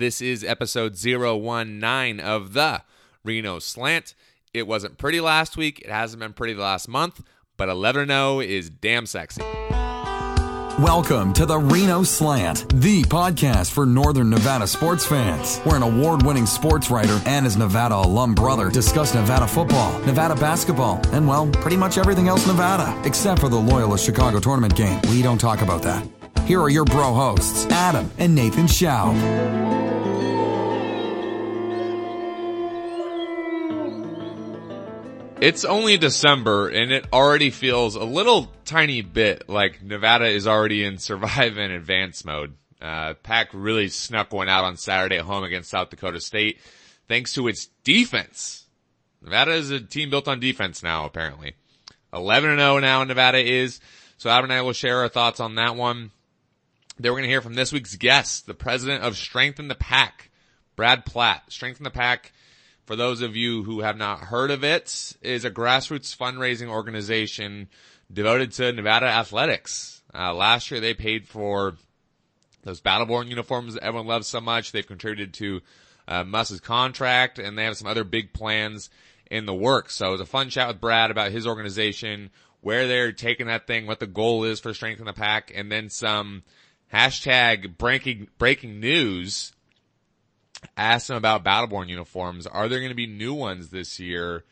This is episode 019 of the Reno Slant. It wasn't pretty last week, it hasn't been pretty the last month, but 11 0 is damn sexy. Welcome to the Reno Slant, the podcast for Northern Nevada sports fans, where an award winning sports writer and his Nevada alum brother discuss Nevada football, Nevada basketball, and, well, pretty much everything else Nevada, except for the Loyola Chicago tournament game. We don't talk about that. Here are your bro hosts, Adam and Nathan Shoup. It's only December and it already feels a little tiny bit like Nevada is already in survive and advance mode. Uh, Pack really snuck one out on Saturday at home against South Dakota State thanks to its defense. Nevada is a team built on defense now, apparently. 11 0 now in Nevada is. So Adam and I will share our thoughts on that one. Then we're going to hear from this week's guest, the president of Strengthen the Pack, Brad Platt. Strengthen the Pack for those of you who have not heard of it, is a grassroots fundraising organization devoted to Nevada athletics. Uh, last year they paid for those Battle Born uniforms that everyone loves so much. They've contributed to uh, Muss's contract and they have some other big plans in the works. So it was a fun chat with Brad about his organization, where they're taking that thing, what the goal is for Strengthen the Pack, and then some hashtag breaking, breaking news asked him about Battle Born uniforms. Are there going to be new ones this year?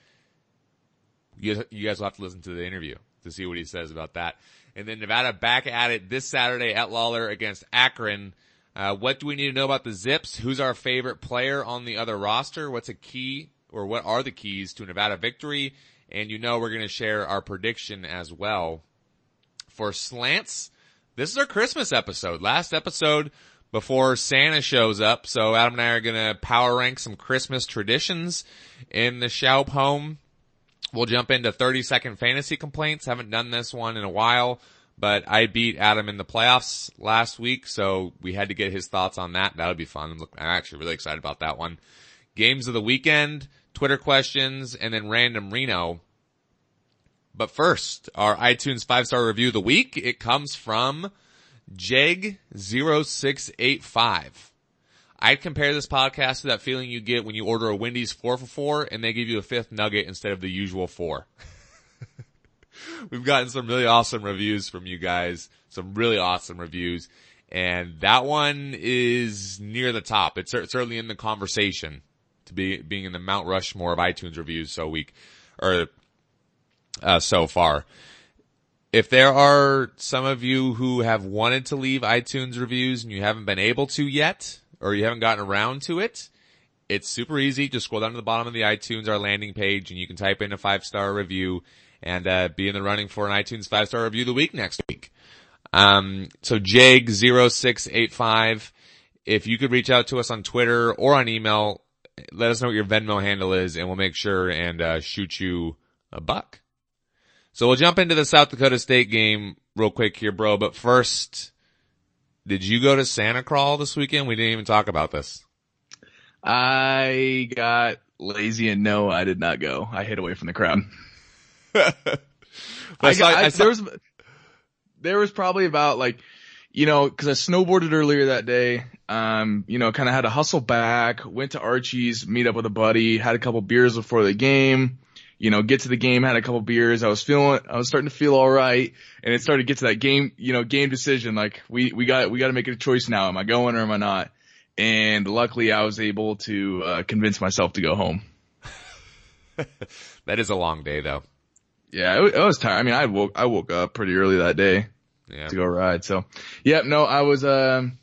You, you guys will have to listen to the interview to see what he says about that. And then Nevada back at it this Saturday at Lawlor against Akron. Uh, what do we need to know about the Zips? Who's our favorite player on the other roster? What's a key or what are the keys to Nevada victory? And you know we're going to share our prediction as well. For slants, this is our Christmas episode. Last episode, before Santa shows up. So Adam and I are gonna power rank some Christmas traditions in the Shoup home. We'll jump into 30 second fantasy complaints. Haven't done this one in a while, but I beat Adam in the playoffs last week, so we had to get his thoughts on that. That'll be fun. I'm actually really excited about that one. Games of the weekend, Twitter questions, and then random Reno. But first, our iTunes five star review of the week. It comes from Jeg0685. I'd compare this podcast to that feeling you get when you order a Wendy's 4 for 4 and they give you a fifth nugget instead of the usual four. We've gotten some really awesome reviews from you guys, some really awesome reviews, and that one is near the top. It's certainly in the conversation to be being in the Mount Rushmore of iTunes reviews so week or uh, so far if there are some of you who have wanted to leave iTunes reviews and you haven't been able to yet, or you haven't gotten around to it, it's super easy. Just scroll down to the bottom of the iTunes, our landing page, and you can type in a five star review and uh, be in the running for an iTunes five star review of the week next week. Um, so Jag0685, if you could reach out to us on Twitter or on email, let us know what your Venmo handle is and we'll make sure and uh, shoot you a buck. So we'll jump into the South Dakota State game real quick here, bro. But first, did you go to Santa Crawl this weekend? We didn't even talk about this. I got lazy and no, I did not go. I hid away from the crowd. I, I, saw, I, saw, there was, there was probably about like, you know, cause I snowboarded earlier that day. Um, you know, kind of had to hustle back, went to Archie's, meet up with a buddy, had a couple beers before the game you know, get to the game, had a couple beers. I was feeling, I was starting to feel all right. And it started to get to that game, you know, game decision. Like we, we got, we got to make a choice now. Am I going or am I not? And luckily I was able to, uh, convince myself to go home. that is a long day though. Yeah, it, it was tired. I mean, I woke, I woke up pretty early that day yeah. to go ride. So, yeah, no, I was, um,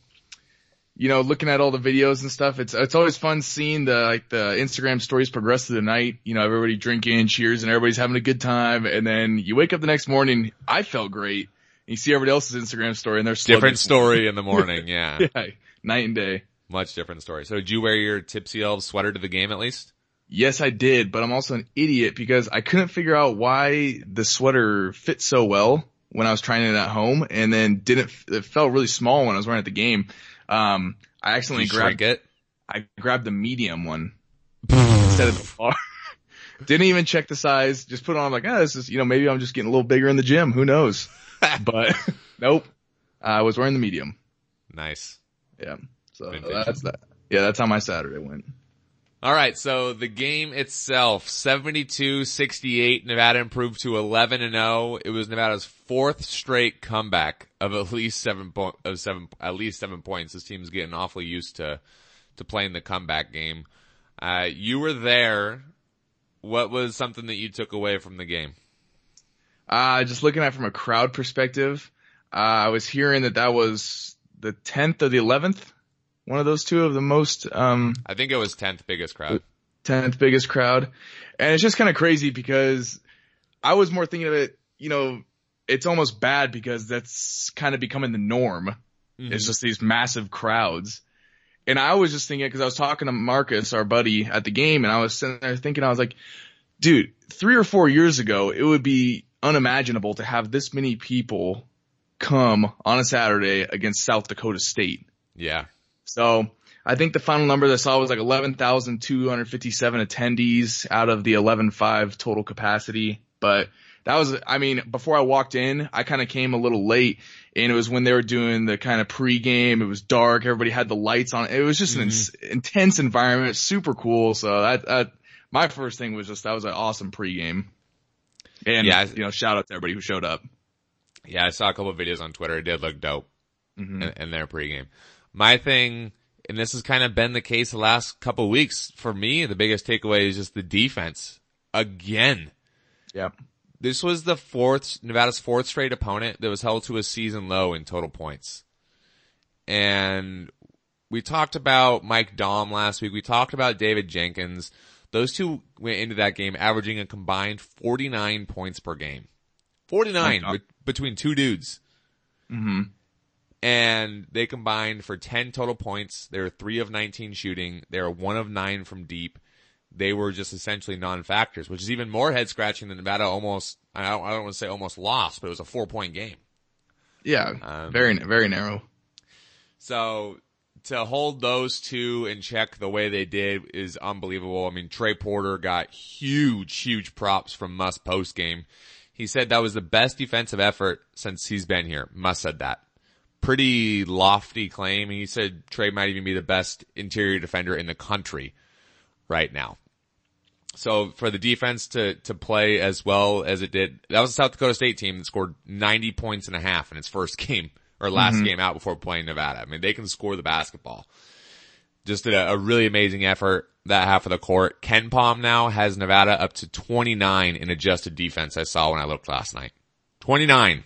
you know, looking at all the videos and stuff, it's it's always fun seeing the like the Instagram stories progress through the night. You know, everybody drinking, cheers, and everybody's having a good time. And then you wake up the next morning. I felt great. And you see everybody else's Instagram story, and they're different story in the morning. Yeah, yeah, night and day. Much different story. So, did you wear your Tipsy Elves sweater to the game at least? Yes, I did, but I'm also an idiot because I couldn't figure out why the sweater fit so well when I was trying it at home, and then didn't. It felt really small when I was wearing it at the game. Um, I accidentally grabbed it. I grabbed the medium one instead of the bar. Didn't even check the size. Just put on like, ah, oh, this is, you know, maybe I'm just getting a little bigger in the gym. Who knows? but nope. I was wearing the medium. Nice. Yeah. So that's that. Yeah, that's how my Saturday went. All right, so the game itself, 72-68, Nevada improved to 11 and 0. It was Nevada's fourth straight comeback of at least seven po- of seven at least seven points. This team's getting awfully used to to playing the comeback game. Uh, you were there. What was something that you took away from the game? Uh, just looking at it from a crowd perspective, uh, I was hearing that that was the 10th or the 11th one of those two of the most. Um, I think it was tenth biggest crowd. Tenth biggest crowd, and it's just kind of crazy because I was more thinking of it. You know, it's almost bad because that's kind of becoming the norm. Mm-hmm. It's just these massive crowds. And I was just thinking, cause I was talking to Marcus, our buddy at the game, and I was sitting there thinking, I was like, dude, three or four years ago, it would be unimaginable to have this many people come on a Saturday against South Dakota State. Yeah. So I think the final number that I saw was like 11,257 attendees out of the 11.5 total capacity. But that was, I mean, before I walked in, I kind of came a little late and it was when they were doing the kind of pregame. It was dark. Everybody had the lights on. It was just mm-hmm. an intense environment. Super cool. So that, that, my first thing was just, that was an awesome pregame. And, yeah, you know, shout out to everybody who showed up. Yeah, I saw a couple of videos on Twitter. It did look dope mm-hmm. in, in their pregame. My thing, and this has kind of been the case the last couple weeks for me, the biggest takeaway is just the defense again. Yep. This was the fourth, Nevada's fourth straight opponent that was held to a season low in total points. And we talked about Mike Daum last week. We talked about David Jenkins. Those two went into that game averaging a combined 49 points per game. 49 be- between two dudes. Mm-hmm and they combined for 10 total points. They were 3 of 19 shooting. They were 1 of 9 from deep. They were just essentially non-factors, which is even more head scratching than Nevada almost, I don't, I don't want to say almost lost, but it was a four point game. Yeah. Um, very, very narrow. So to hold those two in check the way they did is unbelievable. I mean, Trey Porter got huge, huge props from Muss post game. He said that was the best defensive effort since he's been here. Muss said that pretty lofty claim. He said Trey might even be the best interior defender in the country right now. So for the defense to, to play as well as it did, that was a South Dakota State team that scored 90 points and a half in its first game or last mm-hmm. game out before playing Nevada. I mean, they can score the basketball. Just did a, a really amazing effort that half of the court. KenPom now has Nevada up to 29 in adjusted defense. I saw when I looked last night. 29.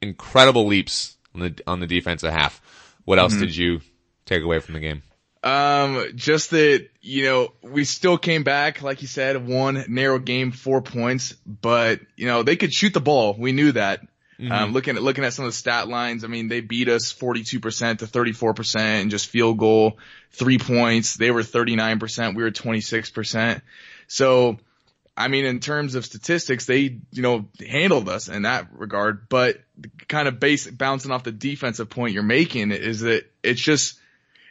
Incredible leaps on the on the defensive half. What else mm-hmm. did you take away from the game? Um, just that, you know, we still came back, like you said, one narrow game, four points, but, you know, they could shoot the ball. We knew that. Mm-hmm. Um, looking at, looking at some of the stat lines, I mean, they beat us 42% to 34% and just field goal, three points. They were 39%. We were 26%. So, I mean, in terms of statistics, they, you know, handled us in that regard, but kind of base bouncing off the defensive point you're making is that it's just,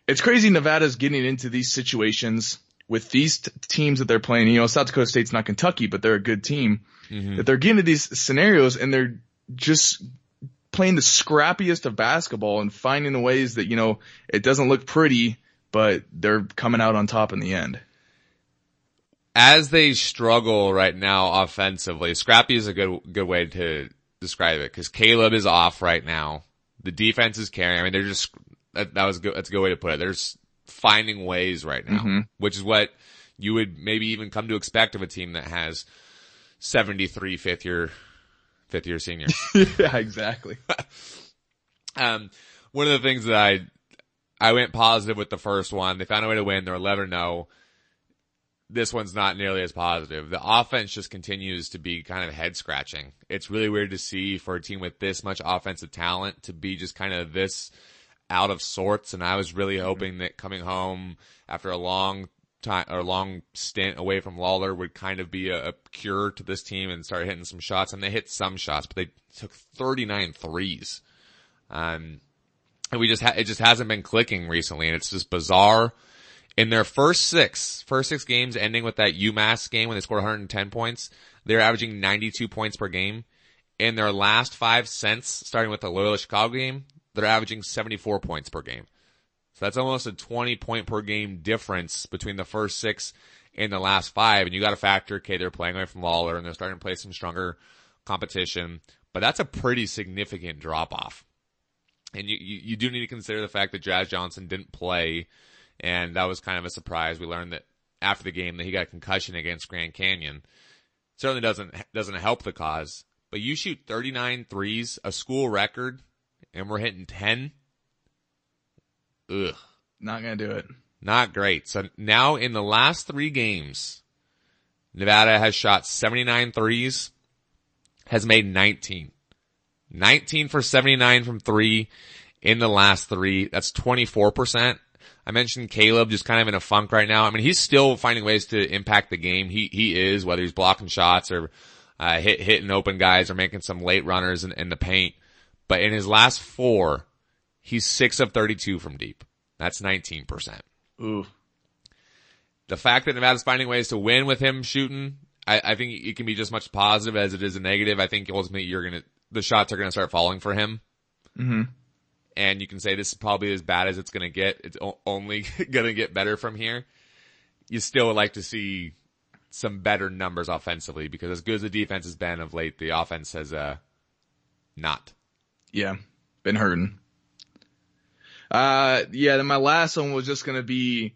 it's crazy Nevada's getting into these situations with these t- teams that they're playing. You know, South Dakota State's not Kentucky, but they're a good team. Mm-hmm. That they're getting to these scenarios and they're just playing the scrappiest of basketball and finding the ways that, you know, it doesn't look pretty, but they're coming out on top in the end as they struggle right now offensively, scrappy is a good good way to describe it because Caleb is off right now. The defense is carrying. I mean, they're just that, that was good. That's a good way to put it. They're finding ways right now, mm-hmm. which is what you would maybe even come to expect of a team that has 73 fifth year fifth year seniors. yeah, exactly. um, one of the things that I I went positive with the first one. They found a way to win. They're 11 0 this one's not nearly as positive. The offense just continues to be kind of head scratching. It's really weird to see for a team with this much offensive talent to be just kind of this out of sorts. And I was really mm-hmm. hoping that coming home after a long time or long stint away from Lawlor would kind of be a, a cure to this team and start hitting some shots. And they hit some shots, but they took 39 threes. Um, and we just ha- it just hasn't been clicking recently, and it's just bizarre in their first six, first six games ending with that UMass game when they scored 110 points, they're averaging 92 points per game. In their last five cents, starting with the Loyola Chicago game, they're averaging 74 points per game. So that's almost a 20 point per game difference between the first six and the last five. And you got to factor, okay, they're playing away from Lawlor and they're starting to play some stronger competition, but that's a pretty significant drop off. And you, you, you do need to consider the fact that Jazz Johnson didn't play and that was kind of a surprise. We learned that after the game that he got a concussion against Grand Canyon. Certainly doesn't, doesn't help the cause, but you shoot 39 threes, a school record, and we're hitting 10. Ugh. Not gonna do it. Not great. So now in the last three games, Nevada has shot 79 threes, has made 19. 19 for 79 from three in the last three. That's 24%. I mentioned Caleb just kind of in a funk right now. I mean, he's still finding ways to impact the game. He, he is, whether he's blocking shots or, uh, hit, hitting open guys or making some late runners in, in the paint. But in his last four, he's six of 32 from deep. That's 19%. Ooh. The fact that Nevada's finding ways to win with him shooting, I, I think it can be just as much positive as it is a negative. I think ultimately you're gonna, the shots are gonna start falling for him. Mm-hmm and you can say this is probably as bad as it's going to get. It's only going to get better from here. You still would like to see some better numbers offensively because as good as the defense has been of late, the offense has, uh, not. Yeah. Been hurting. Uh, yeah, then my last one was just going to be,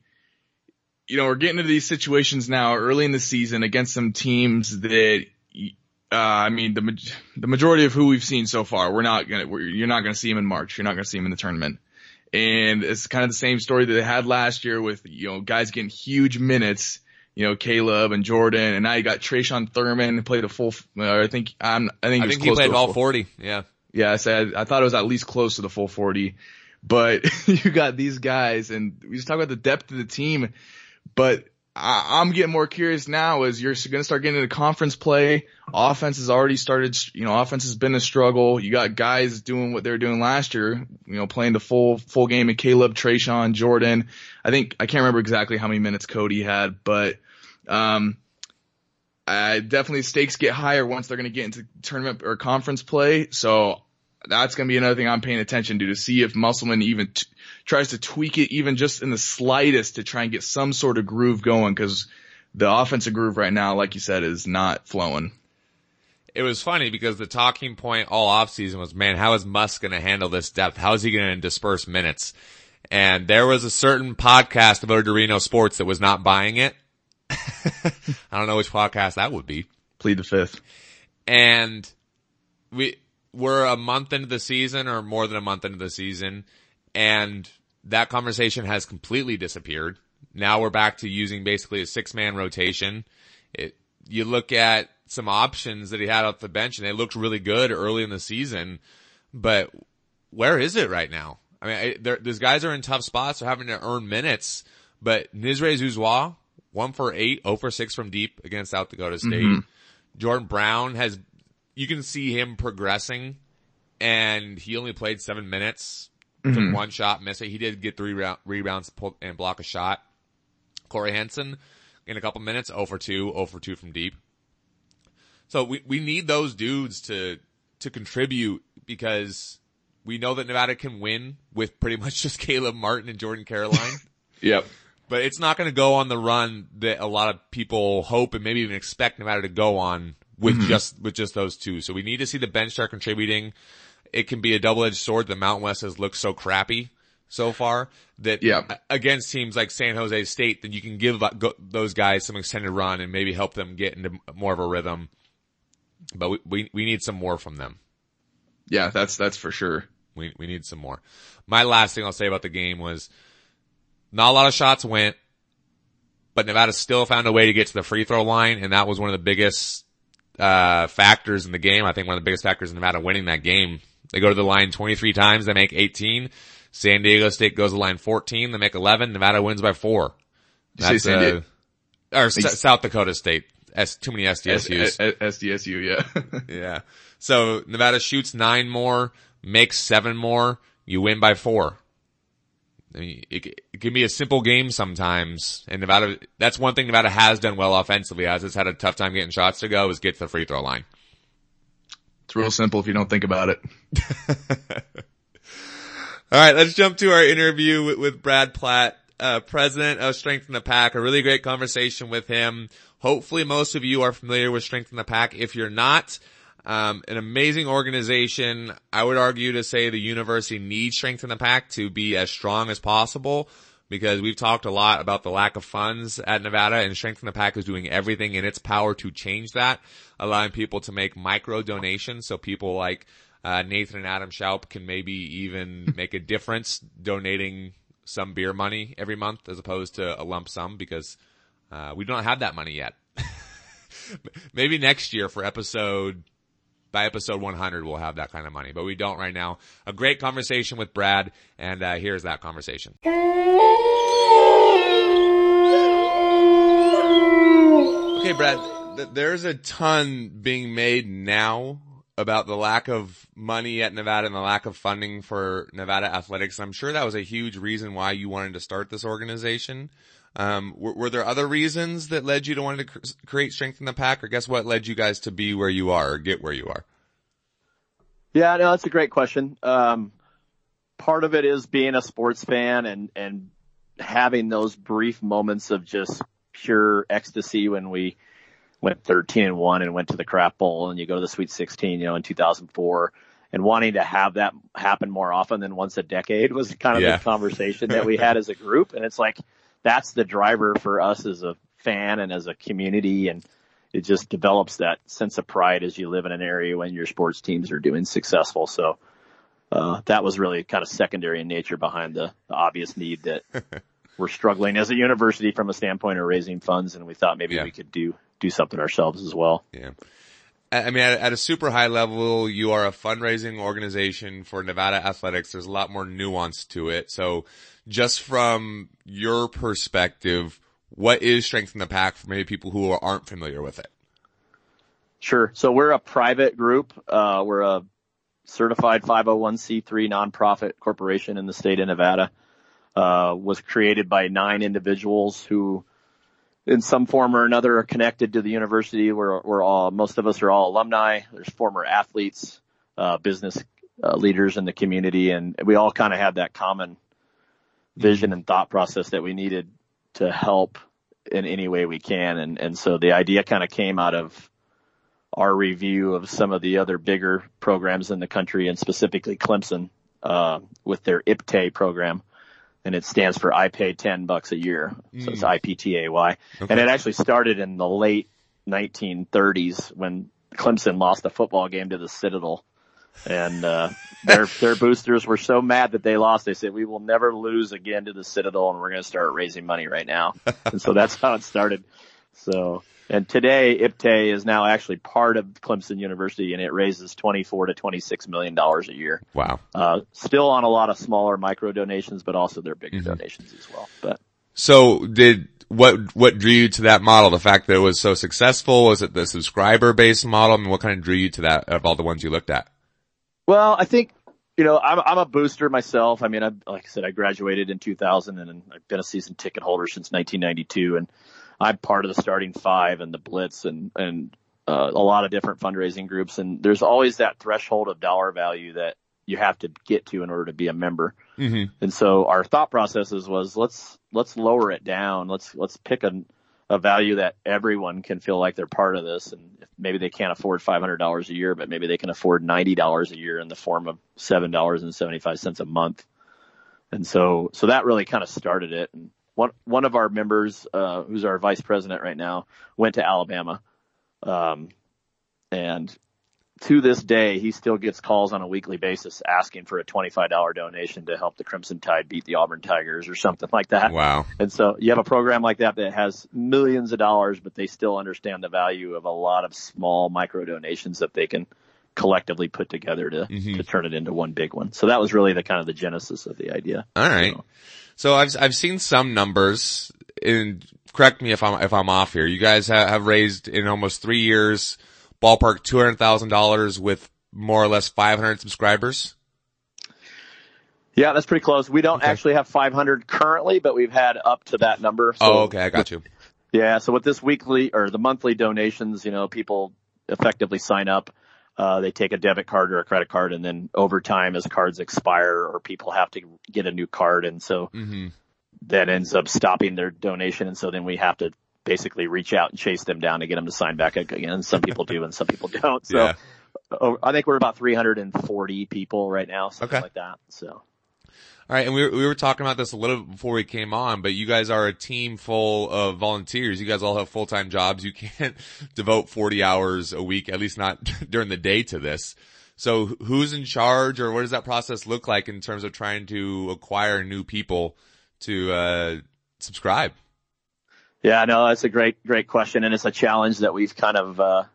you know, we're getting into these situations now early in the season against some teams that uh, I mean, the the majority of who we've seen so far, we're not gonna, we're, you're not gonna see him in March. You're not gonna see him in the tournament. And it's kind of the same story that they had last year with, you know, guys getting huge minutes, you know, Caleb and Jordan, and now you got Tre'Shawn Thurman who played a full, uh, I think, I'm, I think, I think he played all 40. Yeah. Yeah. I said, I thought it was at least close to the full 40, but you got these guys and we just talk about the depth of the team, but I, am getting more curious now as you're going to start getting into conference play. Offense has already started, you know, offense has been a struggle. You got guys doing what they were doing last year, you know, playing the full, full game of Caleb, Tre'Shawn, Jordan. I think, I can't remember exactly how many minutes Cody had, but, um, I definitely stakes get higher once they're going to get into tournament or conference play. So that's going to be another thing I'm paying attention to to see if Musselman even t- tries to tweak it even just in the slightest to try and get some sort of groove going because the offensive groove right now, like you said, is not flowing. It was funny because the talking point all offseason was, man, how is Muss going to handle this depth? How is he going to disperse minutes? And there was a certain podcast to Reno sports that was not buying it. I don't know which podcast that would be. Plead the fifth. And we, we're a month into the season or more than a month into the season and that conversation has completely disappeared. Now we're back to using basically a six man rotation. It, you look at some options that he had off the bench and they looked really good early in the season, but where is it right now? I mean, I, these guys are in tough spots. They're having to earn minutes, but Nisre Zouzoua, one for eight, 0 for six from deep against South Dakota State. Mm-hmm. Jordan Brown has, you can see him progressing and he only played seven minutes mm-hmm. took one shot, missed it. He did get three round, rebounds and block a shot. Corey Henson in a couple minutes, 0 for 2, 0 for 2 from deep. So we, we need those dudes to, to contribute because we know that Nevada can win with pretty much just Caleb Martin and Jordan Caroline. yep. But it's not going to go on the run that a lot of people hope and maybe even expect Nevada to go on with mm-hmm. just, with just those two. So we need to see the bench start contributing it can be a double-edged sword. The Mountain West has looked so crappy so far that yeah. against teams like San Jose State, then you can give those guys some extended run and maybe help them get into more of a rhythm. But we, we, we need some more from them. Yeah, that's, that's for sure. We, we need some more. My last thing I'll say about the game was not a lot of shots went, but Nevada still found a way to get to the free throw line. And that was one of the biggest, uh, factors in the game. I think one of the biggest factors in Nevada winning that game they go to the line 23 times. They make 18. San Diego State goes to the line 14. They make 11. Nevada wins by four. That's, uh, or S- South Dakota State. S, too many SDSUs. S- SDSU, yeah. yeah. So Nevada shoots nine more, makes seven more. You win by four. I mean, it, it, can be a simple game sometimes. And Nevada, that's one thing Nevada has done well offensively as it's had a tough time getting shots to go is get to the free throw line. It's real simple if you don't think about it. All right, let's jump to our interview with, with Brad Platt, uh, president of Strengthen the Pack. A really great conversation with him. Hopefully most of you are familiar with Strengthen the Pack. If you're not, um, an amazing organization. I would argue to say the university needs Strengthen the Pack to be as strong as possible because we've talked a lot about the lack of funds at Nevada and Strengthen the Pack is doing everything in its power to change that, allowing people to make micro donations so people like uh, Nathan and Adam Shoup can maybe even make a difference donating some beer money every month as opposed to a lump sum because uh, we don't have that money yet. maybe next year for episode by episode 100 we'll have that kind of money, but we don't right now. A great conversation with Brad, and uh, here's that conversation. Okay, Brad, th- there's a ton being made now about the lack of money at Nevada and the lack of funding for Nevada athletics. I'm sure that was a huge reason why you wanted to start this organization. Um, were, were, there other reasons that led you to want to cr- create Strengthen the Pack, or guess what led you guys to be where you are or get where you are? Yeah, no, that's a great question. Um, part of it is being a sports fan and and having those brief moments of just pure ecstasy when we went 13 and one and went to the crap bowl and you go to the sweet 16, you know, in 2004 and wanting to have that happen more often than once a decade was kind of yeah. the conversation that we had as a group. And it's like, that's the driver for us as a fan and as a community. And it just develops that sense of pride as you live in an area when your sports teams are doing successful. So, uh, that was really kind of secondary in nature behind the, the obvious need that we're struggling as a university from a standpoint of raising funds. And we thought maybe yeah. we could do, do something ourselves as well. Yeah. I mean, at, at, a super high level, you are a fundraising organization for Nevada athletics. There's a lot more nuance to it. So just from your perspective, what is Strengthen the Pack for maybe people who aren't familiar with it? Sure. So we're a private group. Uh, we're a certified 501c3 nonprofit corporation in the state of Nevada. Uh, was created by nine individuals who in some form or another are connected to the university. We're, we're all, most of us are all alumni. There's former athletes, uh, business uh, leaders in the community, and we all kind of had that common vision and thought process that we needed to help in any way we can. And, and so the idea kind of came out of our review of some of the other bigger programs in the country and specifically Clemson, uh, with their IPTAY program. And it stands for I pay 10 bucks a year. So it's mm. IPTAY. Okay. And it actually started in the late 1930s when Clemson lost a football game to the Citadel and uh, their their boosters were so mad that they lost. They said, "We will never lose again to the Citadel, and we're going to start raising money right now." and so that's how it started. So, and today IPTAY is now actually part of Clemson University, and it raises twenty four to twenty six million dollars a year. Wow. Uh, still on a lot of smaller micro donations, but also their bigger mm-hmm. donations as well. But so did what what drew you to that model? The fact that it was so successful? Was it the subscriber based model? I mean, what kind of drew you to that of all the ones you looked at? Well, I think you know I'm I'm a booster myself. I mean, I like I said, I graduated in 2000, and I've been a season ticket holder since 1992, and I'm part of the starting five and the Blitz and and uh, a lot of different fundraising groups. And there's always that threshold of dollar value that you have to get to in order to be a member. Mm-hmm. And so our thought processes was let's let's lower it down. Let's let's pick a a value that everyone can feel like they're part of this. And maybe they can't afford $500 a year, but maybe they can afford $90 a year in the form of $7.75 a month. And so, so that really kind of started it. And one, one of our members, uh, who's our vice president right now, went to Alabama. Um, and to this day, he still gets calls on a weekly basis asking for a $25 donation to help the Crimson Tide beat the Auburn Tigers or something like that. Wow. And so you have a program like that that has millions of dollars, but they still understand the value of a lot of small micro donations that they can collectively put together to, mm-hmm. to turn it into one big one. So that was really the kind of the genesis of the idea. All right. So, so I've, I've seen some numbers and correct me if I'm, if I'm off here. You guys have, have raised in almost three years, ballpark $200,000 with more or less 500 subscribers? Yeah, that's pretty close. We don't okay. actually have 500 currently, but we've had up to that number. So oh, okay. I got you. Yeah. So with this weekly or the monthly donations, you know, people effectively sign up. Uh, they take a debit card or a credit card and then over time as cards expire or people have to get a new card. And so mm-hmm. that ends up stopping their donation. And so then we have to basically reach out and chase them down to get them to sign back again. Some people do and some people don't. So yeah. I think we're about 340 people right now, something okay. like that. So. All right, and we were, we were talking about this a little bit before we came on, but you guys are a team full of volunteers. You guys all have full-time jobs. You can't devote 40 hours a week, at least not during the day to this. So who's in charge or what does that process look like in terms of trying to acquire new people to, uh, subscribe? Yeah, no, that's a great, great question. And it's a challenge that we've kind of, uh,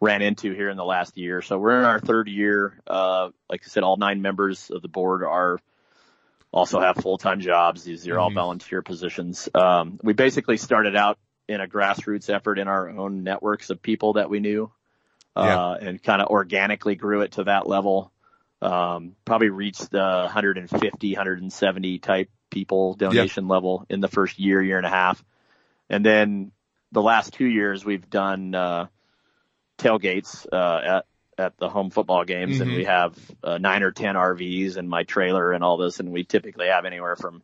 ran into here in the last year. So we're in our third year. Uh, like I said, all nine members of the board are also have full-time jobs. These are all mm-hmm. volunteer positions. Um, we basically started out in a grassroots effort in our own networks of people that we knew, uh, yeah. and kind of organically grew it to that level. Um, probably reached the 150, 170 type people donation yep. level in the first year, year and a half. And then the last two years we've done, uh, tailgates, uh, at at the home football games mm-hmm. and we have uh, nine or 10 RVs and my trailer and all this. And we typically have anywhere from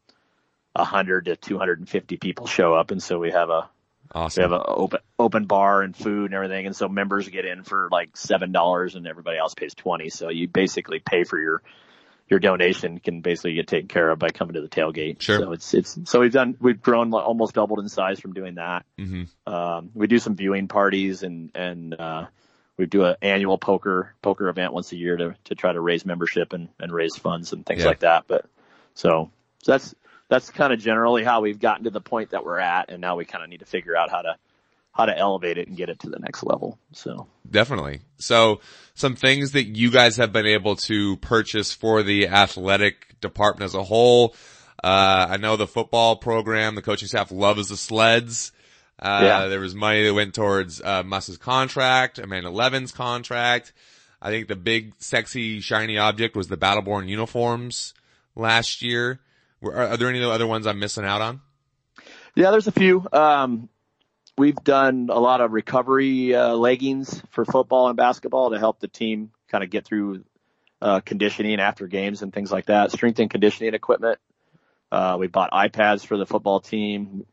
a hundred to 250 people show up. And so we have a, awesome. we have an open, open bar and food and everything. And so members get in for like $7 and everybody else pays 20. So you basically pay for your, your donation can basically get taken care of by coming to the tailgate. Sure. So it's, it's, so we've done, we've grown almost doubled in size from doing that. Mm-hmm. Um, we do some viewing parties and, and, uh, we do an annual poker poker event once a year to to try to raise membership and and raise funds and things yeah. like that. But so, so that's that's kind of generally how we've gotten to the point that we're at, and now we kind of need to figure out how to how to elevate it and get it to the next level. So definitely. So some things that you guys have been able to purchase for the athletic department as a whole. Uh, I know the football program, the coaching staff loves the sleds. Uh, yeah. there was money that went towards, uh, Muss's contract, Amanda Levens' contract. I think the big, sexy, shiny object was the Battle Born uniforms last year. Are, are there any other ones I'm missing out on? Yeah, there's a few. Um, we've done a lot of recovery, uh, leggings for football and basketball to help the team kind of get through, uh, conditioning after games and things like that. Strength and conditioning equipment. Uh, we bought iPads for the football team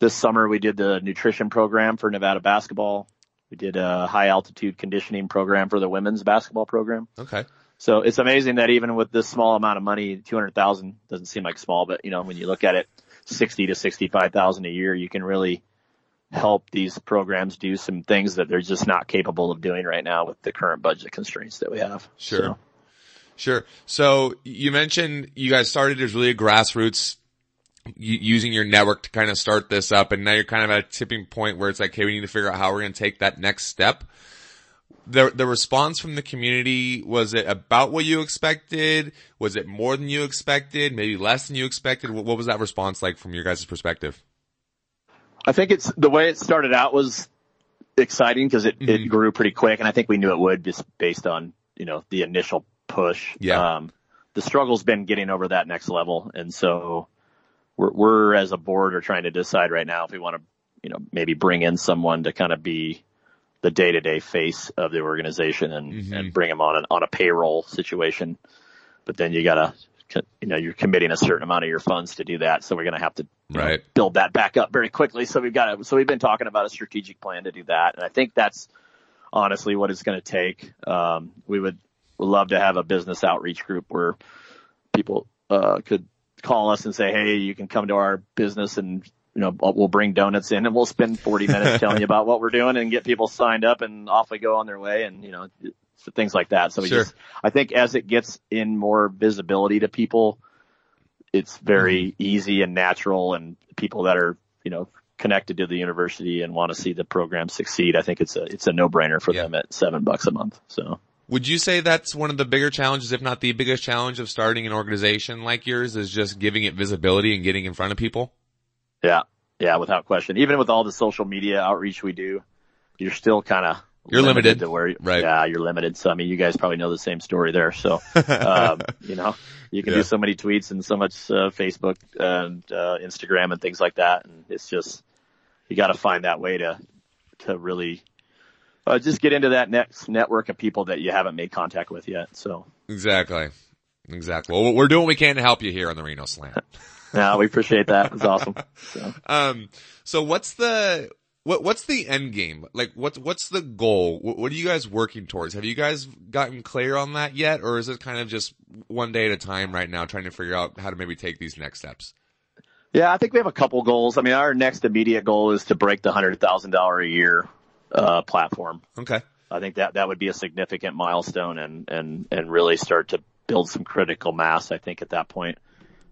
this summer we did the nutrition program for Nevada basketball. We did a high altitude conditioning program for the women's basketball program. Okay. So it's amazing that even with this small amount of money, 200,000 doesn't seem like small, but you know, when you look at it, 60 to 65,000 a year, you can really help these programs do some things that they're just not capable of doing right now with the current budget constraints that we have. Sure. So. Sure. So you mentioned you guys started as really a grassroots using your network to kind of start this up and now you're kind of at a tipping point where it's like, hey, we need to figure out how we're going to take that next step. The, the response from the community, was it about what you expected? Was it more than you expected? Maybe less than you expected? What, what was that response like from your guys' perspective? I think it's the way it started out was exciting because it, mm-hmm. it grew pretty quick and I think we knew it would just based on, you know, the initial push. Yeah. Um, the struggle's been getting over that next level. And so, we're, we're as a board are trying to decide right now if we want to, you know, maybe bring in someone to kind of be the day to day face of the organization and, mm-hmm. and bring them on an, on a payroll situation. But then you gotta, you know, you're committing a certain amount of your funds to do that. So we're going to have to right. know, build that back up very quickly. So we've got to, so we've been talking about a strategic plan to do that. And I think that's honestly what it's going to take. Um, we would, would love to have a business outreach group where people, uh, could call us and say, Hey, you can come to our business and, you know, we'll bring donuts in and we'll spend 40 minutes telling you about what we're doing and get people signed up and off we go on their way and, you know, things like that. So we sure. just, I think as it gets in more visibility to people, it's very mm-hmm. easy and natural and people that are, you know, connected to the university and want to see the program succeed. I think it's a, it's a no brainer for yeah. them at seven bucks a month. So. Would you say that's one of the bigger challenges, if not the biggest challenge of starting an organization like yours is just giving it visibility and getting in front of people? Yeah. Yeah, without question. Even with all the social media outreach we do, you're still kind of you're limited, limited, to where, right? Yeah, you're limited. So I mean, you guys probably know the same story there. So, um, you know, you can yeah. do so many tweets and so much uh, Facebook and uh, Instagram and things like that, and it's just you got to find that way to to really Uh, just get into that next network of people that you haven't made contact with yet. So exactly, exactly. Well, we're doing what we can to help you here on the Reno Slant. yeah, we appreciate that. It's awesome. So. Um, so what's the what what's the end game? Like what's what's the goal? What, what, are you guys working towards? Have you guys gotten clear on that yet, or is it kind of just one day at a time right now, trying to figure out how to maybe take these next steps? Yeah, I think we have a couple goals. I mean, our next immediate goal is to break the hundred thousand dollar a year uh, platform. Okay. I think that that would be a significant milestone and and and really start to build some critical mass. I think at that point.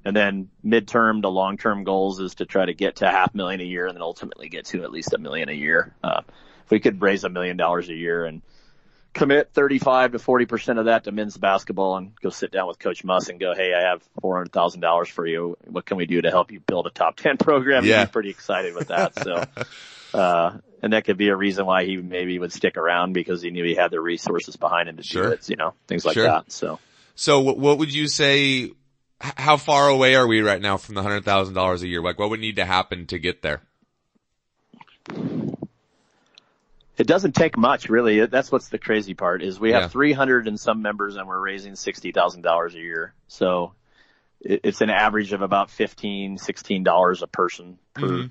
And then midterm to long term goals is to try to get to half million a year and then ultimately get to at least a million a year. Uh, if we could raise a million dollars a year and commit 35 to 40% of that to men's basketball and go sit down with coach Muss and go, Hey, I have $400,000 for you. What can we do to help you build a top 10 program? Yeah. He's pretty excited with that. So, uh, and that could be a reason why he maybe would stick around because he knew he had the resources behind him to sure. do it, you know, things like sure. that. So, so what would you say? How far away are we right now from the hundred thousand dollars a year? Like, what would need to happen to get there? It doesn't take much, really. That's what's the crazy part is we have yeah. 300 and some members and we're raising $60,000 a year. So it's an average of about 15, $16 a person per, mm-hmm.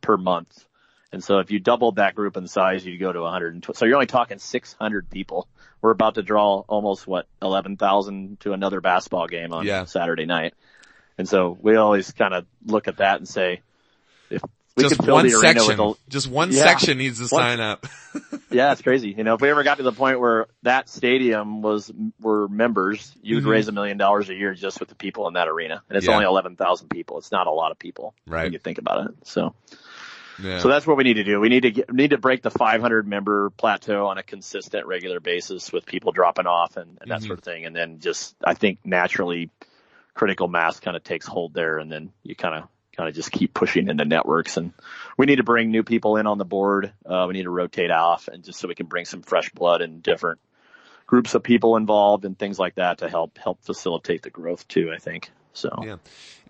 per month. And so if you doubled that group in size, you'd go to 120. So you're only talking 600 people. We're about to draw almost what 11,000 to another basketball game on yeah. Saturday night. And so we always kind of look at that and say, if we just could fill one the arena section, with a, just one Yeah. section needs to One- sign up. yeah, it's crazy. You know, if we ever got to the point where that stadium was were members, you'd Mhm. raise a million dollars a year just with the people in that arena, and it's Yeah. only eleven thousand people. It's not a lot of people Right. when you think about it. So, yeah. so that's what we need to do. We need to get, need to break the 500 member plateau on a consistent, regular basis with people dropping off and, and that Mhm. sort of thing, and then just I think naturally, critical mass kind of takes hold there, and then you kind of kind of just keep pushing into networks and we need to bring new people in on the board. Uh, we need to rotate off and just so we can bring some fresh blood and different groups of people involved and things like that to help, help facilitate the growth too, I think. So Yeah.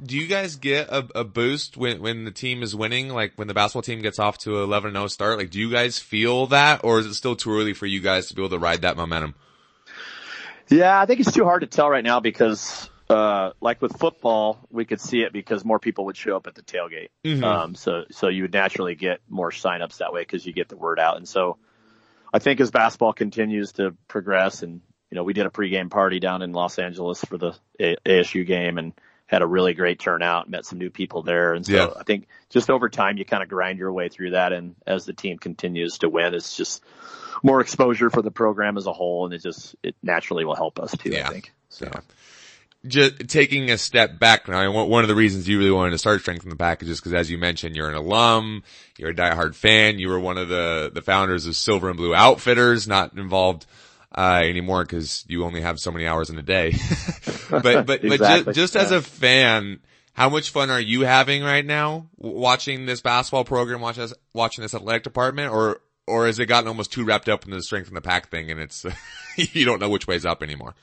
Do you guys get a, a boost when, when the team is winning? Like when the basketball team gets off to a 11-0 start? Like do you guys feel that or is it still too early for you guys to be able to ride that momentum? yeah, I think it's too hard to tell right now because, uh, like with football, we could see it because more people would show up at the tailgate. Mhm. Um, so, so you would naturally get more signups that way because you get the word out. And so I think as basketball continues to progress and, you know, we did a pregame party down in Los Angeles for the a- ASU game and had a really great turnout, met some new people there. And so Yeah. I think just over time, you kind of grind your way through that. And as the team continues to win, it's just more exposure for the program as a whole. And it just, it naturally will help us too, Yeah. I think. So. Yeah. Just taking a step back now, one one of the reasons you really wanted to start Strength in the Package is because as you mentioned, you're an alum, you're a diehard fan, you were one of the, the founders of Silver and Blue Outfitters, not involved, uh, anymore because you only have so many hours in a day. but, but, but Exactly. just, just as a fan, how much fun are you having right now watching this basketball program, watch us, watching this athletic department or, or has it gotten almost too wrapped up in the Strengthen the Pack thing and it's, you don't know which way's up anymore?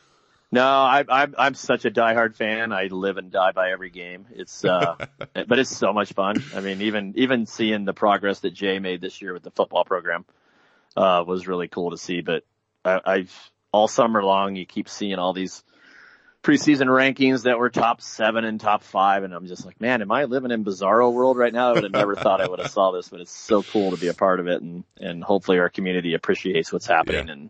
No, I, I'm I'm such a diehard fan. I live and die by every game. It's uh, but it's so much fun. I mean, even even seeing the progress that Jay made this year with the football program uh, was really cool to see. But I, I've all summer long, you keep seeing all these preseason rankings that were top seven and top five, and I'm just like, man, am I living in bizarro world right now? I would have never thought I would have saw this, but it's so cool to be a part of it, and and hopefully our community appreciates what's happening Yeah. and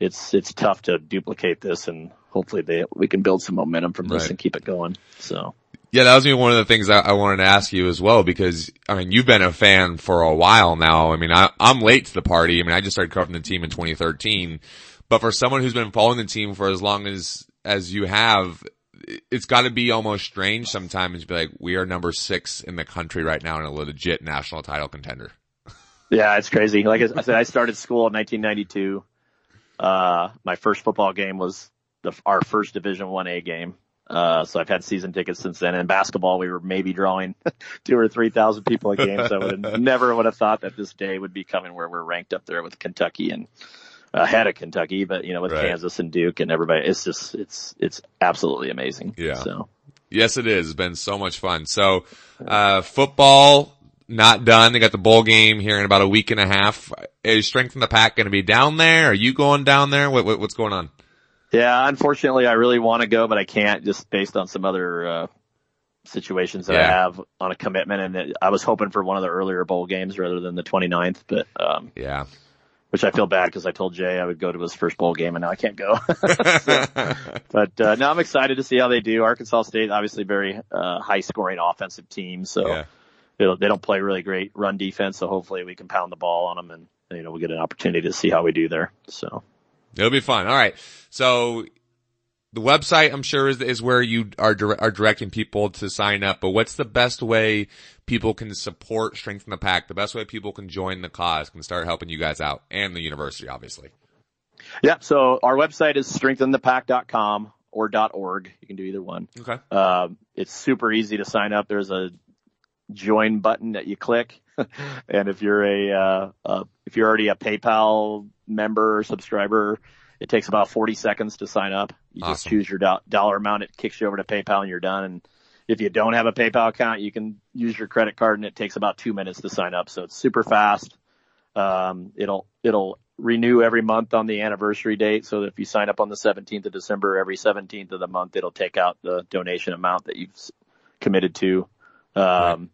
it's it's tough to duplicate this and hopefully they we can build some momentum from this Right. and keep it going. So Yeah, that was gonna be one of the things I, I wanted to ask you as well because I mean you've been a fan for a while now. I mean I, I'm late to the party. I mean I just started covering the team in 2013, but for someone who's been following the team for as long as as you have, it's got to be almost strange sometimes to be like we are number six in the country right now and a legit national title contender. yeah, it's crazy. Like I said, I started school in 1992. Uh, my first football game was the our first Division One A game. Uh, so I've had season tickets since then. In basketball, we were maybe drawing two or three thousand people a game. So I would have never would have thought that this day would be coming where we're ranked up there with Kentucky and ahead of Kentucky, but you know, with Right. Kansas and Duke and everybody, it's just, it's, it's absolutely amazing. Yeah. So Yes, it is. It's been so much fun. So, uh, football, not done. They got the bowl game here in about a week and a half. Is Strengthen the Pack going to be down there? Are you going down there? What, what, what's going on? Yeah, unfortunately, I really want to go, but I can't just based on some other uh, situations that yeah. I have on a commitment. And it, I was hoping for one of the earlier bowl games rather than the 29th, but um, yeah, which I feel bad because I told Jay I would go to his first bowl game and now I can't go. so, but uh, now I'm excited to see how they do. Arkansas State, obviously, very uh, high scoring offensive team, so. Yeah. They don't play really great run defense, so hopefully we can pound the ball on them and, you know, we get an opportunity to see how we do there. So. It'll be fun. All right. So the website, I'm sure, is, is where you are, dire- are directing people to sign up. But what's the best way people can support Strengthen the Pack? The best way people can join the cause, can start helping you guys out, and the university, obviously. Yeah. So our website is strengthenthepack.com or .org. You can do either one. Okay. Um, it's super easy to sign up. There's a join button that you click, and if you're a uh, uh, if you're already a PayPal member or subscriber, it takes about 40 seconds to sign up. You awesome. just choose your do- dollar amount. It kicks you over to PayPal and you're done. And if you don't have a PayPal account, you can use your credit card and it takes about two minutes to sign up. So it's super fast. Um, it'll, it'll renew every month on the anniversary date. So if you sign up on the 17th of December, every 17th of the month, it'll take out the donation amount that you've committed to. Um,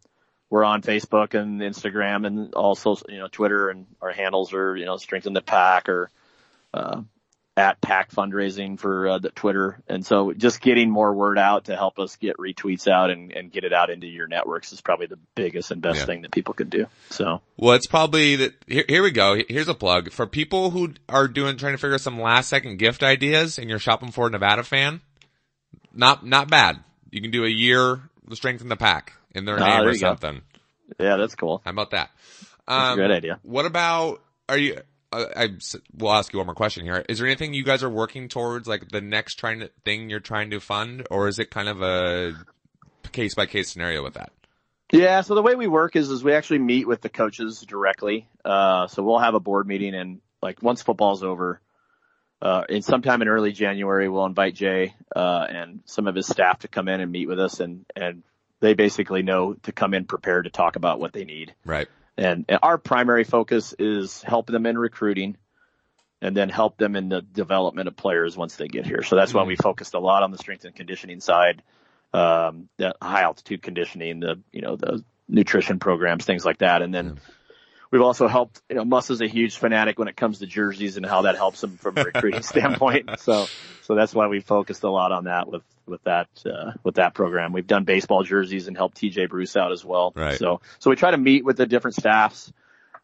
we're on Facebook and Instagram and also, you know, Twitter and our handles are, you know, strengthen the pack or, uh, at pack fundraising for uh, the Twitter. And so just getting more word out to help us get retweets out and, and get it out into your networks is probably the biggest and best yeah. thing that people could do. So. Well, it's probably that here, here we go. Here's a plug for people who are doing, trying to figure out some last second gift ideas and you're shopping for a Nevada fan. Not, not bad. You can do a year strengthen the pack in their ah, name or something. Go. Yeah, that's cool. How about that? Um, great idea. What about, are you, I will ask you one more question here. Is there anything you guys are working towards, like the next trying to, thing you're trying to fund, or is it kind of a case by case scenario with that? Yeah, so the way we work is is we actually meet with the coaches directly. Uh, so we'll have a board meeting, and like once football's over, uh, and sometime in early January, we'll invite Jay uh, and some of his staff to come in and meet with us, and and they basically know to come in prepared to talk about what they need. Right. And, and our primary focus is help them in recruiting and then help them in the development of players once they get here. So that's mm-hmm. why we focused a lot on the strength and conditioning side, um, the high altitude conditioning, the, you know, the nutrition programs, things like that. And then mm-hmm. We've also helped, you know, Muss is a huge fanatic when it comes to jerseys and how that helps him from a recruiting standpoint. So, so that's why we focused a lot on that with, with that, uh, with that program. We've done baseball jerseys and helped TJ Bruce out as well. Right. So, so we try to meet with the different staffs.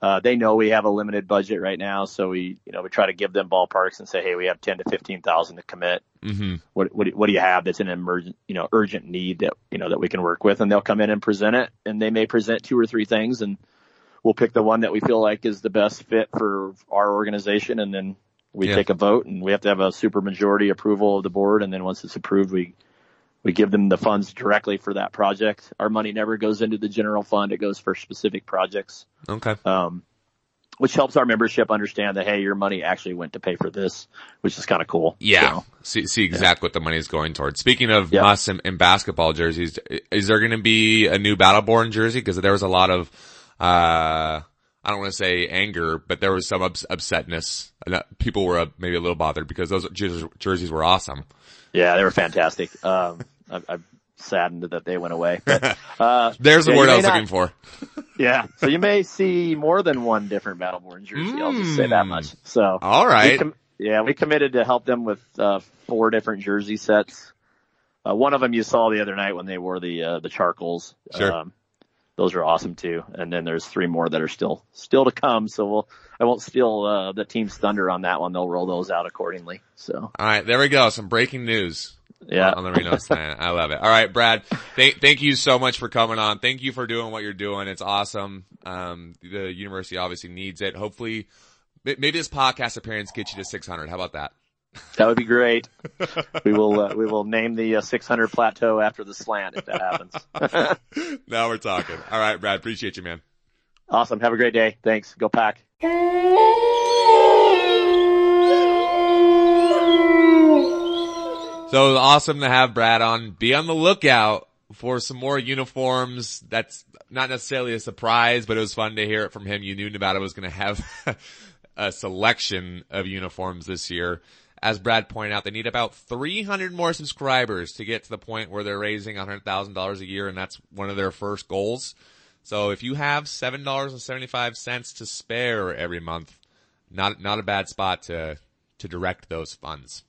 Uh, they know we have a limited budget right now, so we, you know, we try to give them ballparks and say, hey, we have ten to fifteen thousand to commit. Mm-hmm. What, what, what do you have that's an emergent, you know, urgent need that you know that we can work with, and they'll come in and present it, and they may present two or three things, and we'll pick the one that we feel like is the best fit for our organization, and then we yeah. take a vote and we have to have a super majority approval of the board. And then once it's approved, we, we give them the funds directly for that project. Our money never goes into the general fund. It goes for specific projects. Okay. Um, which helps our membership understand that, hey, your money actually went to pay for this, which is kind of cool. Yeah. See, see exactly yeah. what the money is going towards. Speaking of yeah. us and, and, basketball jerseys, is there going to be a new Battle Born jersey? Cause there was a lot of, uh, I don't want to say anger, but there was some ups- upsetness. People were uh, maybe a little bothered because those jerseys were awesome. Yeah, they were fantastic. Um, I, I'm saddened that they went away. But, uh, There's the yeah, word I was not, looking for. yeah, so you may see more than one different Battle Born jersey. Mm. I'll just say that much. So, all right. We com- yeah, we committed to help them with uh, four different jersey sets. Uh, one of them you saw the other night when they wore the uh, the charcoals. Sure. Um, those are awesome too. And then there's three more that are still still to come. So we'll I won't steal uh, the team's thunder on that one. They'll roll those out accordingly. So all right, there we go. Some breaking news. Yeah, on the Reno Slant. I love it. All right, Brad. Thank thank you so much for coming on. Thank you for doing what you're doing. It's awesome. Um, the university obviously needs it. Hopefully, maybe this podcast appearance gets you to 600. How about that? That would be great. we will uh, we will name the uh, 600 plateau after the slant if that happens. now we're talking. All right, Brad. Appreciate you, man. Awesome. Have a great day. Thanks. Go pack. So awesome to have Brad on. Be on the lookout for some more uniforms. That's not necessarily a surprise, but it was fun to hear it from him. You knew Nevada was going to have a selection of uniforms this year. As Brad pointed out, they need about 300 more subscribers to get to the point where they're raising $100,000 a year, and that's one of their first goals. So if you have $7.75 to spare every month, not, not a bad spot to, to direct those funds.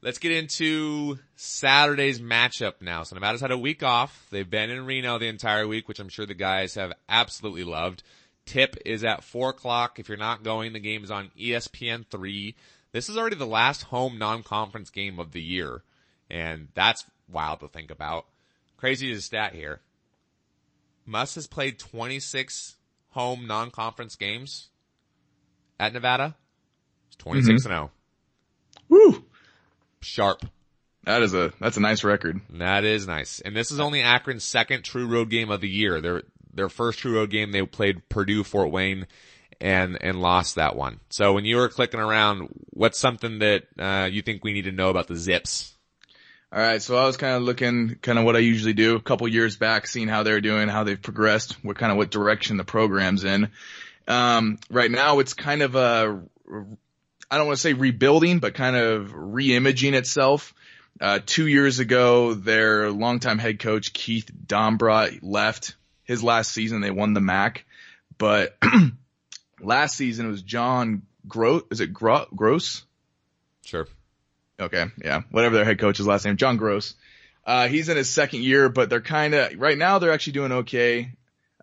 Let's get into Saturday's matchup now. So Nevada's had a week off. They've been in Reno the entire week, which I'm sure the guys have absolutely loved. Tip is at four o'clock. If you're not going, the game is on ESPN three. This is already the last home non-conference game of the year. And that's wild to think about. Crazy to stat here. Muss has played 26 home non-conference games at Nevada. It's 26 mm-hmm. and 0. Woo! Sharp. That is a that's a nice record. That is nice. And this is only Akron's second true road game of the year. Their their first true road game they played Purdue Fort Wayne and and lost that one. So when you were clicking around, what's something that uh, you think we need to know about the Zips? All right, so I was kind of looking, kind of what I usually do, a couple years back, seeing how they're doing, how they've progressed, what kind of what direction the program's in. Um, right now, it's kind of a I don't want to say rebuilding, but kind of re-imaging itself. Uh, two years ago, their longtime head coach Keith Dambrot left. His last season, they won the MAC, but last season it was John Groce. Is it Gro- Gross? Sure. Okay, yeah, whatever their head coach's last name, John Groce. Uh, he's in his second year, but they're kind of right now they're actually doing okay.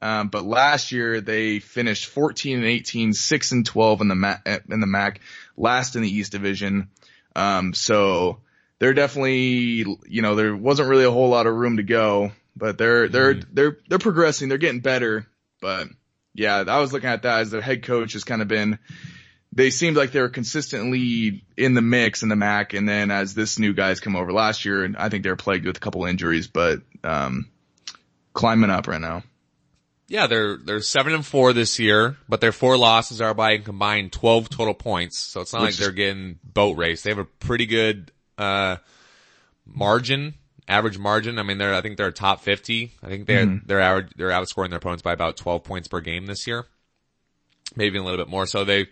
Um, but last year they finished 14 and 18, 6 and 12 in the MAC, in the MAC, last in the East Division. Um, so they're definitely, you know, there wasn't really a whole lot of room to go, but they're, they're, mm-hmm. they're, they're progressing. They're getting better. But yeah, I was looking at that as their head coach has kind of been, they seemed like they were consistently in the mix in the MAC. And then as this new guy's come over last year, and I think they're plagued with a couple injuries, but, um, climbing up right now. Yeah, they're they're seven and four this year, but their four losses are by a combined twelve total points. So it's not Which like they're getting boat race. They have a pretty good uh margin, average margin. I mean, they're I think they're top fifty. I think they're mm-hmm. they're average they're outscoring their opponents by about twelve points per game this year, maybe a little bit more. So they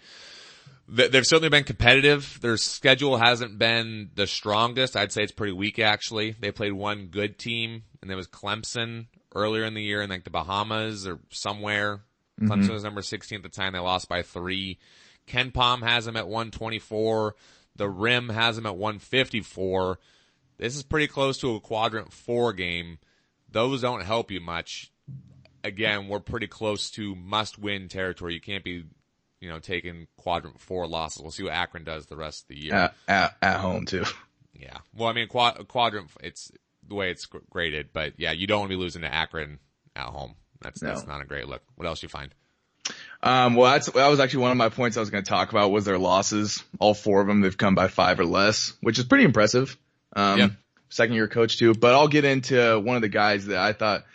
they've certainly been competitive. Their schedule hasn't been the strongest. I'd say it's pretty weak actually. They played one good team, and there was Clemson earlier in the year in like the Bahamas or somewhere. Mm-hmm. Clemson was number 16 at the time. They lost by three. KenPom has them at 124. The Rim has them at 154. This is pretty close to a quadrant four game. Those don't help you much. Again, we're pretty close to must win territory. You can't be, you know, taking quadrant four losses. We'll see what Akron does the rest of the year. At, at, at home too. Yeah. Well, I mean, quad, quadrant, it's, the way it's graded. But yeah, you don't want to be losing to Akron at home. That's no. that's not a great look. What else you find? Um, well, that's, that was actually one of my points I was going to talk about was their losses. All four of them, they've come by five or less, which is pretty impressive. Um, yeah. second year coach too, but I'll get into one of the guys that I thought,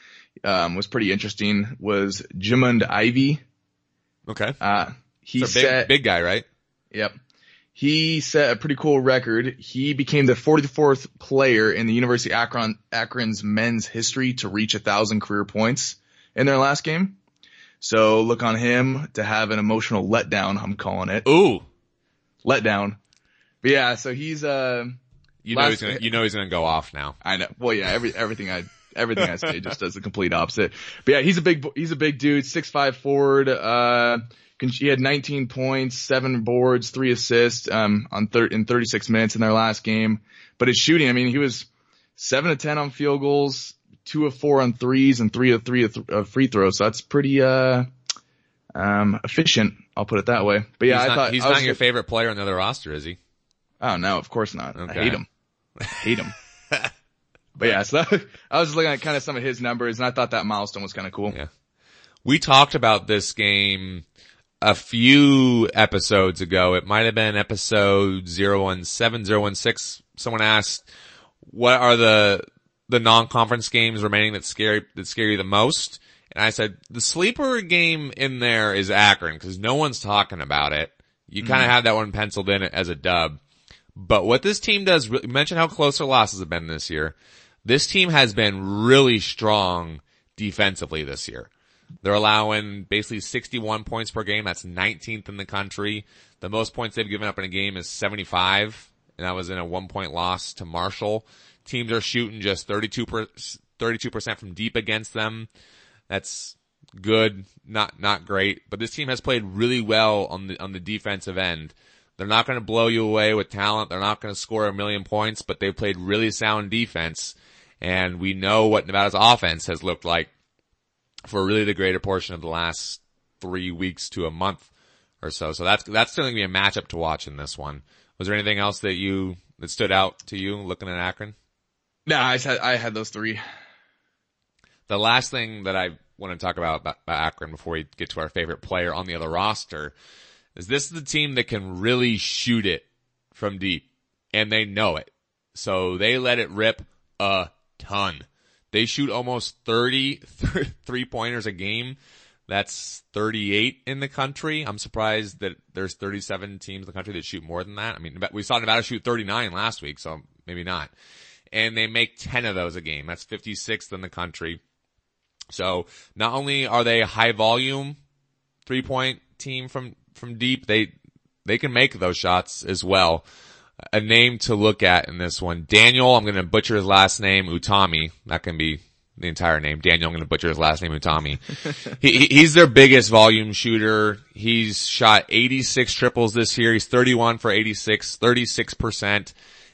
um, was pretty interesting was Jimond Ivey. Okay. Uh, he big, set, big guy, right? Yep he set a pretty cool record. He became the 44th player in the University of Akron, Akron's men's history to reach a thousand career points in their last game. So look on him to have an emotional letdown. I'm calling it. Ooh, letdown. But yeah, so he's uh, you know he's gonna, you know he's gonna go off now. I know. Well, yeah, every everything I everything I say just does the complete opposite. But yeah, he's a big he's a big dude, six five forward. Uh, he had 19 points, seven boards, three assists, um, on thir- in 36 minutes in their last game. But his shooting, I mean, he was seven of 10 on field goals, two of four on threes, and three of three of th- uh, free throws. So that's pretty, uh, um, efficient. I'll put it that way. But yeah, he's I not, thought he's not your favorite player on the other roster, is he? Oh no, of course not. Okay. I hate him. I hate him. but yeah, so I was looking at kind of some of his numbers, and I thought that milestone was kind of cool. Yeah. We talked about this game a few episodes ago. It might have been episode 017, 016. Someone asked, what are the, the non-conference games remaining that scare, that scare you the most? And I said, the sleeper game in there is Akron because no one's talking about it. You mm-hmm. kind of have that one penciled in as a dub. But what this team does, mention how close their losses have been this year. This team has been really strong defensively this year. They're allowing basically 61 points per game. That's 19th in the country. The most points they've given up in a game is 75, and that was in a one point loss to Marshall. Teams are shooting just 32 32% from deep against them. That's good, not, not great, but this team has played really well on the, on the defensive end. They're not going to blow you away with talent. They're not going to score a million points, but they've played really sound defense. And we know what Nevada's offense has looked like for really the greater portion of the last three weeks to a month or so. So that's, that's still going to be a matchup to watch in this one. Was there anything else that you, that stood out to you looking at Akron? No, I had, I had those three. The last thing that I want to talk about, about Akron before we get to our favorite player on the other roster is this is the team that can really shoot it from deep and they know it. So they let it rip a ton. They shoot almost 30 three pointers a game. That's 38 in the country. I'm surprised that there's 37 teams in the country that shoot more than that. I mean, we saw Nevada shoot 39 last week, so maybe not. And they make 10 of those a game. That's 56th in the country. So not only are they high volume three point team from, from deep, they, they can make those shots as well a name to look at in this one. Daniel, I'm going to butcher his last name, Utomi. That can be the entire name. Daniel, I'm going to butcher his last name, Utomi. he, he's their biggest volume shooter. He's shot 86 triples this year. He's 31 for 86, 36%.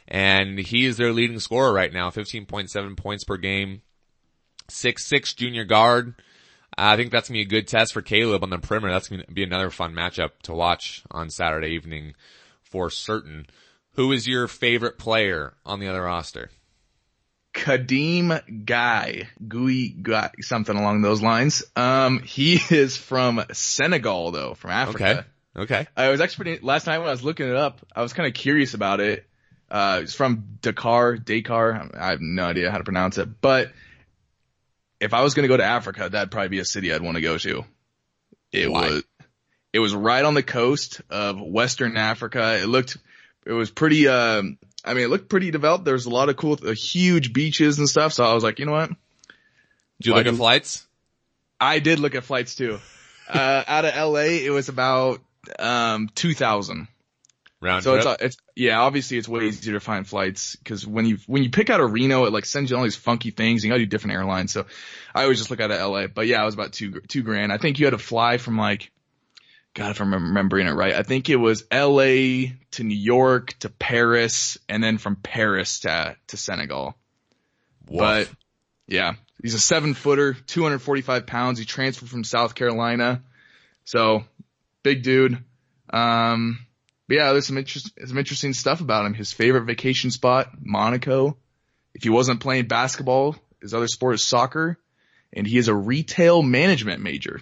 And he is their leading scorer right now, 15.7 points per game. Six six junior guard. I think that's gonna be a good test for Caleb on the perimeter. That's gonna be another fun matchup to watch on Saturday evening for certain. Who is your favorite player on the other roster? Khadim Gueye, Gui Guy, something along those lines. Um, he is from Senegal though, from Africa. Okay. Okay. I was actually last night when I was looking it up, I was kind of curious about it. Uh, it's from Dakar, Dakar. I have no idea how to pronounce it, but if I was going to go to Africa, that'd probably be a city I'd want to go to. It Why? was, it was right on the coast of Western Africa. It looked it was pretty, um, I mean, it looked pretty developed. There was a lot of cool, uh, huge beaches and stuff. So I was like, you know what? Did you look at flights? I did look at flights too. uh, out of LA, it was about, um, 2000. Round so trip? it's, it's, yeah, obviously it's way easier to find flights because when you, when you pick out a Reno, it like sends you all these funky things you gotta do different airlines. So I always just look out of LA, but yeah, it was about two, two grand. I think you had to fly from like, God, if I'm remembering it right, I think it was L.A. to New York to Paris, and then from Paris to to Senegal. Woof. But yeah, he's a seven footer, 245 pounds. He transferred from South Carolina, so big dude. Um, but yeah, there's some interest, some interesting stuff about him. His favorite vacation spot, Monaco. If he wasn't playing basketball, his other sport is soccer, and he is a retail management major.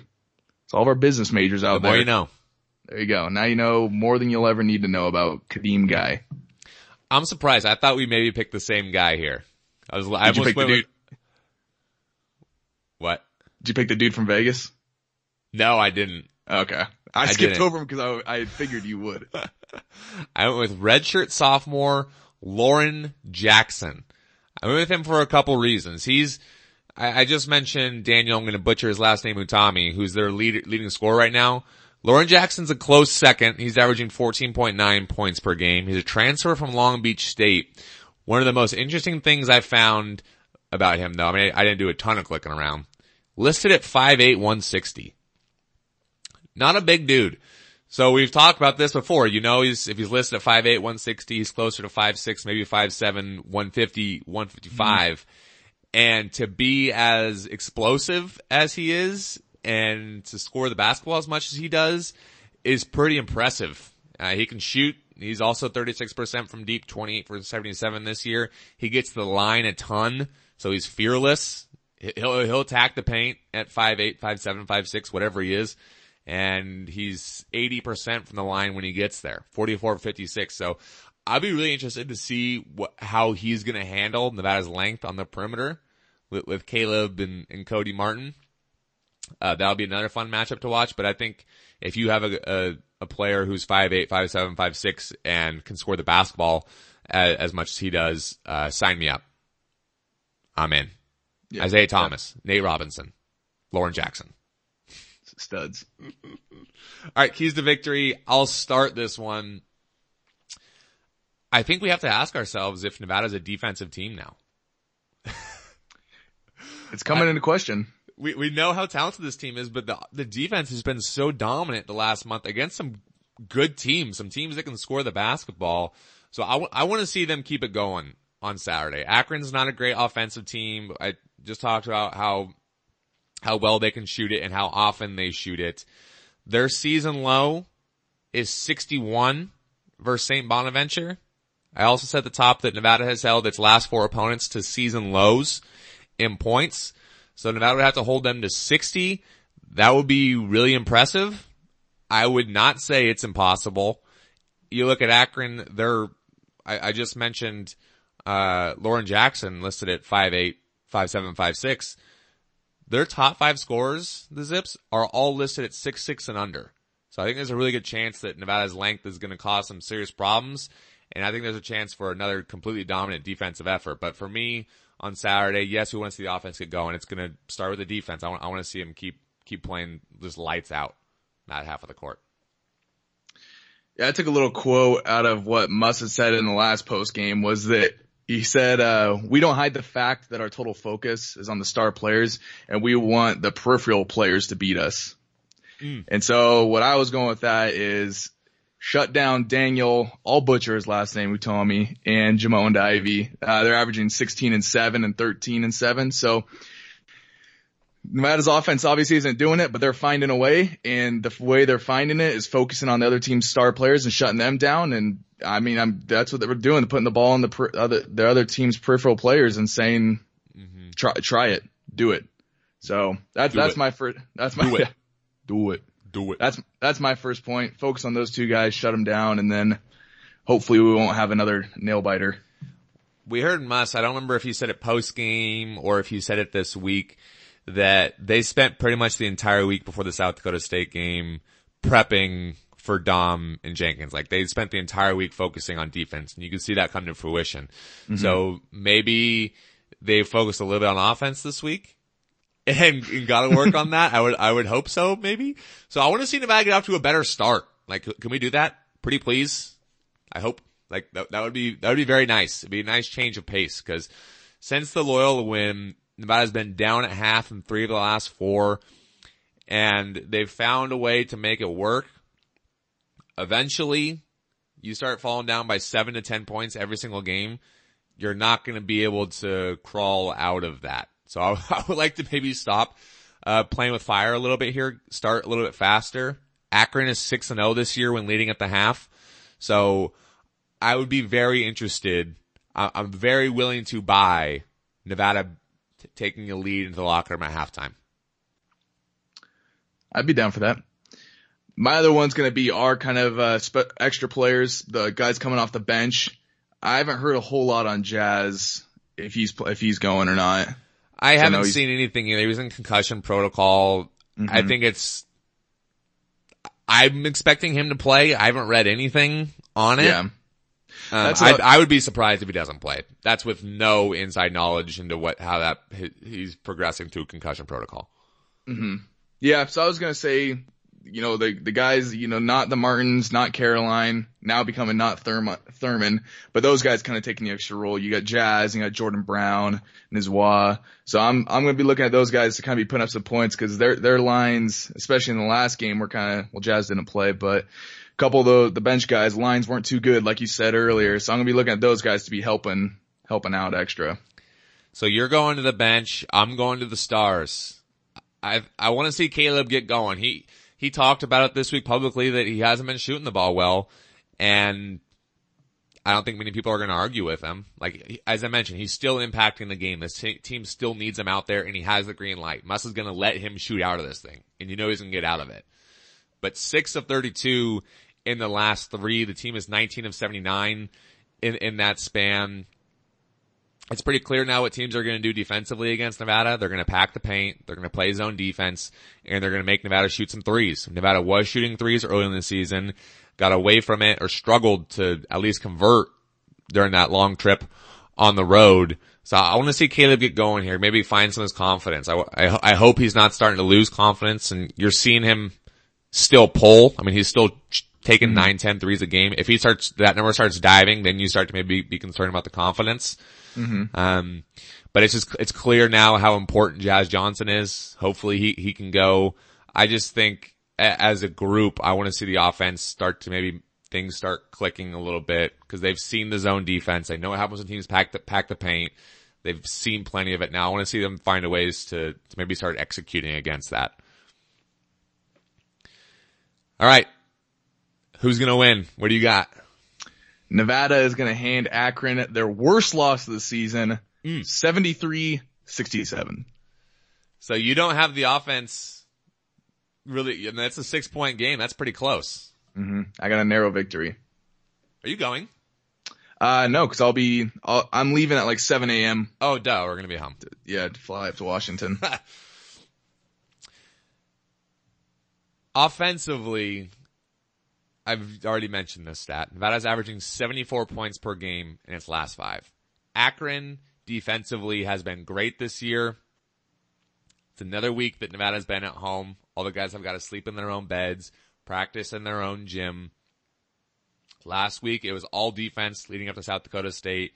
It's all of our business majors out the there. You know. There you go. Now you know more than you'll ever need to know about Khadim Gueye. I'm surprised. I thought we maybe picked the same guy here. I was. Did I you pick the dude? With... What? Did you pick the dude from Vegas? No, I didn't. Okay. I, I skipped didn't. over him because I, I figured you would. I went with redshirt sophomore Loren Jackson. I went with him for a couple reasons. He's I, I just mentioned Daniel. I'm going to butcher his last name, Utomi, who's their lead, leading scorer right now. Loren Jackson's a close second. He's averaging 14.9 points per game. He's a transfer from Long Beach State. One of the most interesting things I found about him though, I mean, I didn't do a ton of clicking around. Listed at 5'8", 160. Not a big dude. So we've talked about this before. You know, he's, if he's listed at 5'8", 160, he's closer to 5'6", maybe 5'7", 150, 155. Mm-hmm and to be as explosive as he is and to score the basketball as much as he does is pretty impressive. Uh, he can shoot. He's also 36% from deep, 28 for 77 this year. He gets the line a ton, so he's fearless. He'll, he'll attack the paint at 5'8, 5'7, 5'6, whatever he is. And he's 80% from the line when he gets there. 44 56. So I'd be really interested to see what, how he's going to handle Nevada's length on the perimeter with, with Caleb and, and Cody Martin. Uh, that'll be another fun matchup to watch, but I think if you have a, a, a player who's 5'8", 5'7", 5'6", and can score the basketball as, as much as he does, uh, sign me up. I'm in. Yeah, Isaiah Thomas, yeah. Nate Robinson, Loren Jackson. Studs. All right, keys to victory. I'll start this one. I think we have to ask ourselves if Nevada's a defensive team now. it's coming I, into question. We we know how talented this team is, but the the defense has been so dominant the last month against some good teams, some teams that can score the basketball. So I, w- I want to see them keep it going on Saturday. Akron's not a great offensive team. I just talked about how how well they can shoot it and how often they shoot it. Their season low is 61 versus St. Bonaventure. I also said at the top that Nevada has held its last four opponents to season lows in points. So Nevada would have to hold them to 60. That would be really impressive. I would not say it's impossible. You look at Akron, they're, I, I just mentioned, uh, Loren Jackson listed at 5'8", 5'7", 5'6". Their top five scores, the Zips, are all listed at six six and under. So I think there's a really good chance that Nevada's length is going to cause some serious problems. And I think there's a chance for another completely dominant defensive effort. But for me on Saturday, yes, we want to see the offense get going. It's going to start with the defense. I want, I want to see them keep, keep playing just lights out that half of the court. Yeah, I took a little quote out of what Muss had said in the last post game was that he said, uh, we don't hide the fact that our total focus is on the star players and we want the peripheral players to beat us. Mm. And so what I was going with that is shut down Daniel, all butcher his last name, Utomi, and Jimond Ivey. Uh, they're averaging 16 and 7 and 13 and 7. So Nevada's offense obviously isn't doing it, but they're finding a way, and the way they're finding it is focusing on the other team's star players and shutting them down. And I mean, I'm that's what they were doing, putting the ball on the per, other the other team's peripheral players and saying, mm-hmm. try try it, do it. So that's do that's it. my first. That's my do it. do it. Do it. That's that's my first point. Focus on those two guys, shut them down, and then hopefully we won't have another nail biter. We heard Muss. I don't remember if you said it post game or if you said it this week that they spent pretty much the entire week before the South Dakota State game prepping for Daum and Jenkins. Like they spent the entire week focusing on defense and you can see that come to fruition. Mm-hmm. So maybe they focused a little bit on offense this week and, and got to work on that. I would, I would hope so maybe. So I want to see Nevada get off to a better start. Like, can we do that? Pretty please. I hope like that, that would be, that would be very nice. It'd be a nice change of pace because since the Loyola win, Nevada's been down at half in three of the last four, and they've found a way to make it work. Eventually, you start falling down by seven to ten points every single game. You're not going to be able to crawl out of that. So I, I would like to maybe stop uh, playing with fire a little bit here, start a little bit faster. Akron is six and zero oh this year when leading at the half, so I would be very interested. I'm very willing to buy Nevada t- taking a lead into the locker room at halftime. I'd be down for that. My other one's going to be our kind of uh, spe- extra players, the guys coming off the bench. I haven't heard a whole lot on Jazz if he's if he's going or not. I so haven't I seen anything either. He was in concussion protocol. Mm-hmm. I think it's. I'm expecting him to play. I haven't read anything on it. Yeah. Um, I would be surprised if he doesn't play. That's with no inside knowledge into what how that he's progressing through concussion protocol. Mm-hmm. Yeah, so I was gonna say, you know, the the guys, you know, not the Martins, not Caroline, now becoming not Thurman, Thurman, but those guys kind of taking the extra role. You got Jazz, you got Jordan Brown, Nizwa. So I'm I'm gonna be looking at those guys to kind of be putting up some points because their their lines, especially in the last game, were kind of well, Jazz didn't play, but a couple of the, the bench guys lines weren't too good, like you said earlier. So I'm gonna be looking at those guys to be helping helping out extra. So you're going to the bench. I'm going to the stars. I I want to see Caleb get going. He he talked about it this week publicly that he hasn't been shooting the ball well, and I don't think many people are going to argue with him. Like as I mentioned, he's still impacting the game. This t- team still needs him out there, and he has the green light. Muss is going to let him shoot out of this thing, and you know he's going to get out of it. But six of 32 in the last three. The team is 19 of 79 in, in that span. It's pretty clear now what teams are going to do defensively against Nevada. They're going to pack the paint. They're going to play zone defense and they're going to make Nevada shoot some threes. Nevada was shooting threes early in the season, got away from it or struggled to at least convert during that long trip on the road. So I want to see Caleb get going here. Maybe find some of his confidence. I, I, I hope he's not starting to lose confidence and you're seeing him still pull. I mean, he's still taking mm-hmm. nine, ten threes a game. If he starts, that number starts diving, then you start to maybe be concerned about the confidence. Mm-hmm. Um, but it's just, it's clear now how important Jazz Johnson is. Hopefully he, he can go. I just think as a group, I want to see the offense start to maybe things start clicking a little bit because they've seen the zone defense. They know what happens when teams pack the, pack the paint. They've seen plenty of it now. I want to see them find a ways to, to maybe start executing against that. All right. Who's going to win? What do you got? Nevada is going to hand Akron their worst loss of the season, mm. 73-67. So you don't have the offense really, and that's a six point game. That's pretty close. Mm-hmm. I got a narrow victory. Are you going? Uh, no, cause I'll be, i am leaving at like 7 a.m. Oh, duh, we're gonna be home. Yeah, to fly up to Washington. Offensively, I've already mentioned this stat. Nevada's averaging 74 points per game in its last five. Akron defensively has been great this year. It's another week that Nevada's been at home. All the guys have got to sleep in their own beds, practice in their own gym. Last week it was all defense leading up to South Dakota State.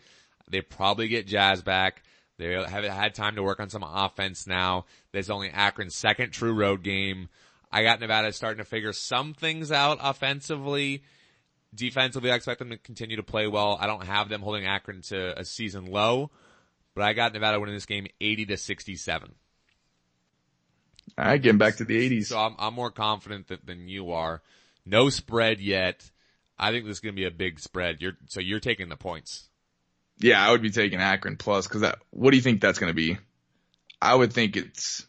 They probably get Jazz back. They haven't had time to work on some offense now. There's only Akron's second true road game. I got Nevada starting to figure some things out offensively. Defensively, I expect them to continue to play well. I don't have them holding Akron to a season low, but I got Nevada winning this game 80 to 67. All right, getting back to the 80s. So I'm, I'm more confident that, than you are. No spread yet. I think this is going to be a big spread. You're, so you're taking the points. Yeah, I would be taking Akron plus because that, what do you think that's going to be? I would think it's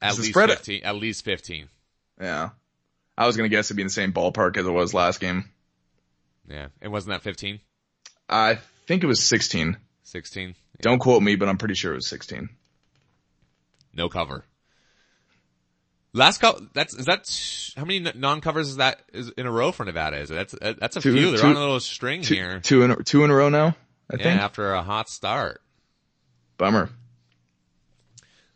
at least spread 15, at least 15. Yeah. I was going to guess it'd be in the same ballpark as it was last game. Yeah. And wasn't that 15? I think it was 16. 16. Yeah. Don't quote me, but I'm pretty sure it was 16. No cover. Last couple, that's, is that, how many non-covers is that is in a row for Nevada? Is it? That's, that's a two, few. They're two, on a little string two, here. Two in, two in a row now, I yeah, think. after a hot start. Bummer.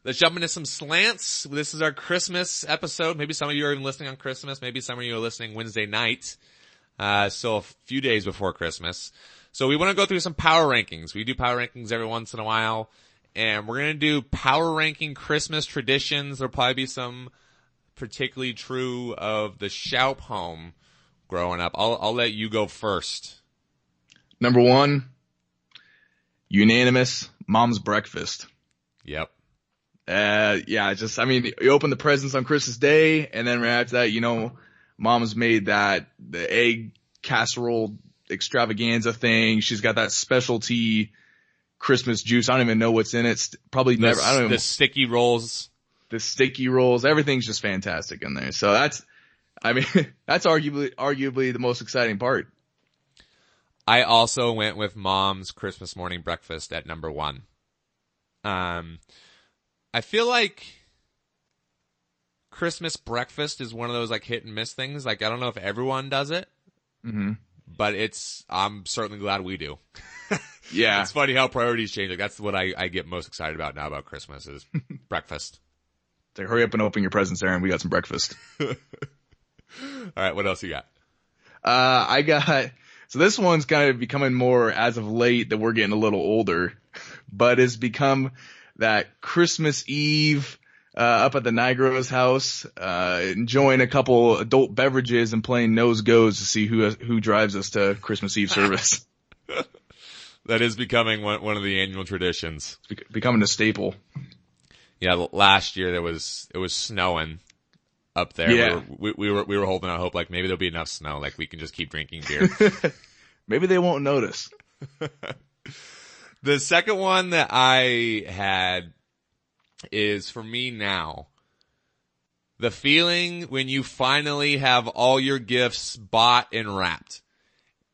Let's jump into some slants. This is our Christmas episode. Maybe some of you are even listening on Christmas. Maybe some of you are listening Wednesday night. Uh, so a few days before Christmas. So we want to go through some power rankings. We do power rankings every once in a while and we're going to do power ranking Christmas traditions. There'll probably be some particularly true of the Shoup home growing up. I'll, I'll let you go first. Number one, unanimous mom's breakfast. Yep. Uh, yeah, just, I mean, you open the presents on Christmas Day and then right after that, you know, mom's made that, the egg casserole extravaganza thing. She's got that specialty Christmas juice. I don't even know what's in it. Probably the, never, I don't know. The sticky rolls the sticky rolls, everything's just fantastic in there. So that's, I mean, that's arguably, arguably the most exciting part. I also went with mom's Christmas morning breakfast at number one. Um, I feel like Christmas breakfast is one of those like hit and miss things. Like I don't know if everyone does it, mm-hmm. but it's I'm certainly glad we do. yeah, it's funny how priorities change. Like that's what I, I get most excited about now about Christmas is breakfast. Like, hurry up and open your presents, Aaron. We got some breakfast. All right. What else you got? Uh, I got, so this one's kind of becoming more as of late that we're getting a little older, but it's become that Christmas Eve, uh, up at the Nigro's house, uh, enjoying a couple adult beverages and playing nose goes to see who, who drives us to Christmas Eve service. that is becoming one, one of the annual traditions. It's becoming a staple yeah, last year there was, it was snowing up there. Yeah. We were, we, we were, we were holding out hope like maybe there'll be enough snow, like we can just keep drinking beer. maybe they won't notice. The second one that I had is for me now. The feeling when you finally have all your gifts bought and wrapped.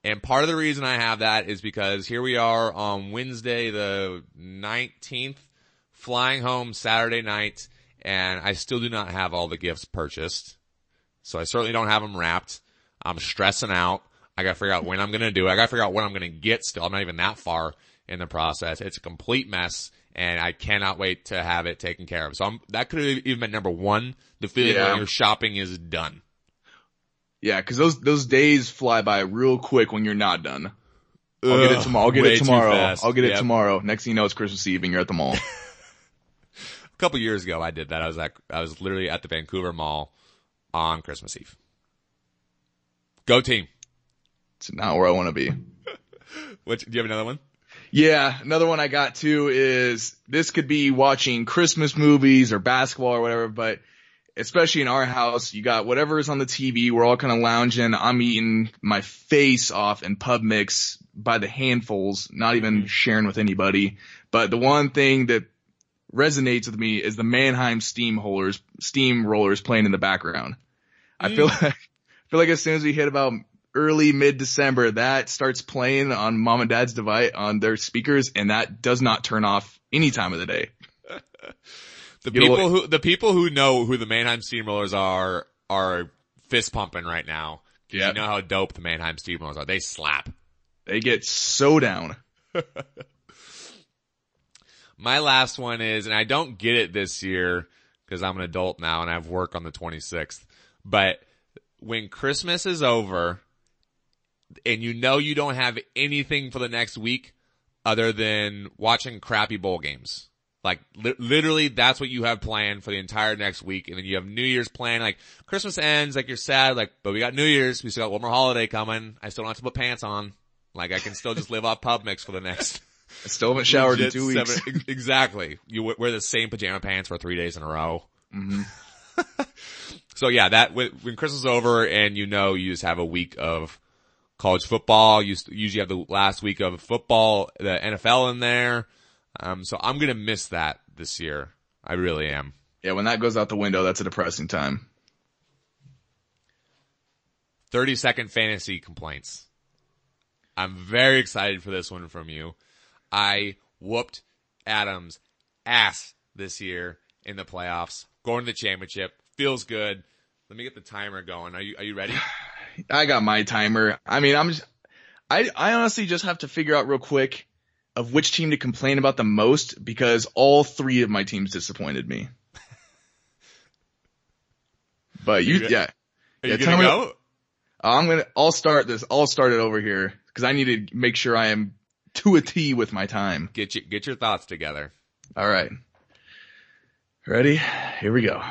And part of the reason I have that is because here we are on Wednesday, the 19th flying home Saturday night and I still do not have all the gifts purchased. So I certainly don't have them wrapped. I'm stressing out. I gotta figure out when I'm gonna do it. I gotta figure out what I'm gonna get still. I'm not even that far in the process. It's a complete mess and I cannot wait to have it taken care of. So I'm, that could have even been number one. The feeling yeah. when your shopping is done. Yeah, cause those, those days fly by real quick when you're not done. I'll Ugh, get it tomorrow. I'll get it tomorrow. I'll get it yep. tomorrow. Next thing you know, it's Christmas Eve and you're at the mall. a couple years ago, I did that. I was at, I was literally at the Vancouver Mall on Christmas Eve. Go team. It's not where I want to be. What, do you have another one? Yeah, another one I got too is this could be watching Christmas movies or basketball or whatever, but especially in our house, you got whatever is on the TV. We're all kind of lounging. I'm eating my face off in pub mix by the handfuls, not even sharing with anybody. But the one thing that resonates with me is the Mannheim Steamrollers, steam rollers playing in the background. I feel mm. like, I feel like as soon as we hit about early mid December, that starts playing on mom and dad's device on their speakers and that does not turn off any time of the day. the you people know, who, the people who know who the Mannheim Steamrollers are, are fist pumping right now. Yeah. You know how dope the Mannheim Steamrollers are. They slap. They get so down. My last one is, and I don't get it this year because I'm an adult now and I have work on the 26th, but when Christmas is over and you know you don't have anything for the next week other than watching crappy bowl games. Like li- literally that's what you have planned for the entire next week. And then you have New Year's planned. Like Christmas ends, like you're sad, like, but we got New Year's. We still got one more holiday coming. I still don't have to put pants on. Like I can still just live off pub mix for the next. I still haven't showered in two weeks. Seven, exactly. You wear the same pajama pants for three days in a row. Mm-hmm. so yeah, that when Christmas is over and you know you just have a week of college football. You usually have the last week of football, the NFL in there. Um, so I'm gonna miss that this year. I really am. Yeah, when that goes out the window, that's a depressing time. 30 second fantasy complaints. I'm very excited for this one from you. I whooped Adams ass this year in the playoffs, going to the championship. Feels good. Let me get the timer going. Are you, are you ready? I got my timer. I mean, I'm just, I, I honestly just have to figure out real quick of which team to complain about the most because all three of my teams disappointed me. But you, you yeah. Yeah, you gonna go? Uh, I'm gonna, I'll start this, I'll start it over here because I need to make sure I am to a T with my time. Get you, get your thoughts together. All right. Ready? Here we go.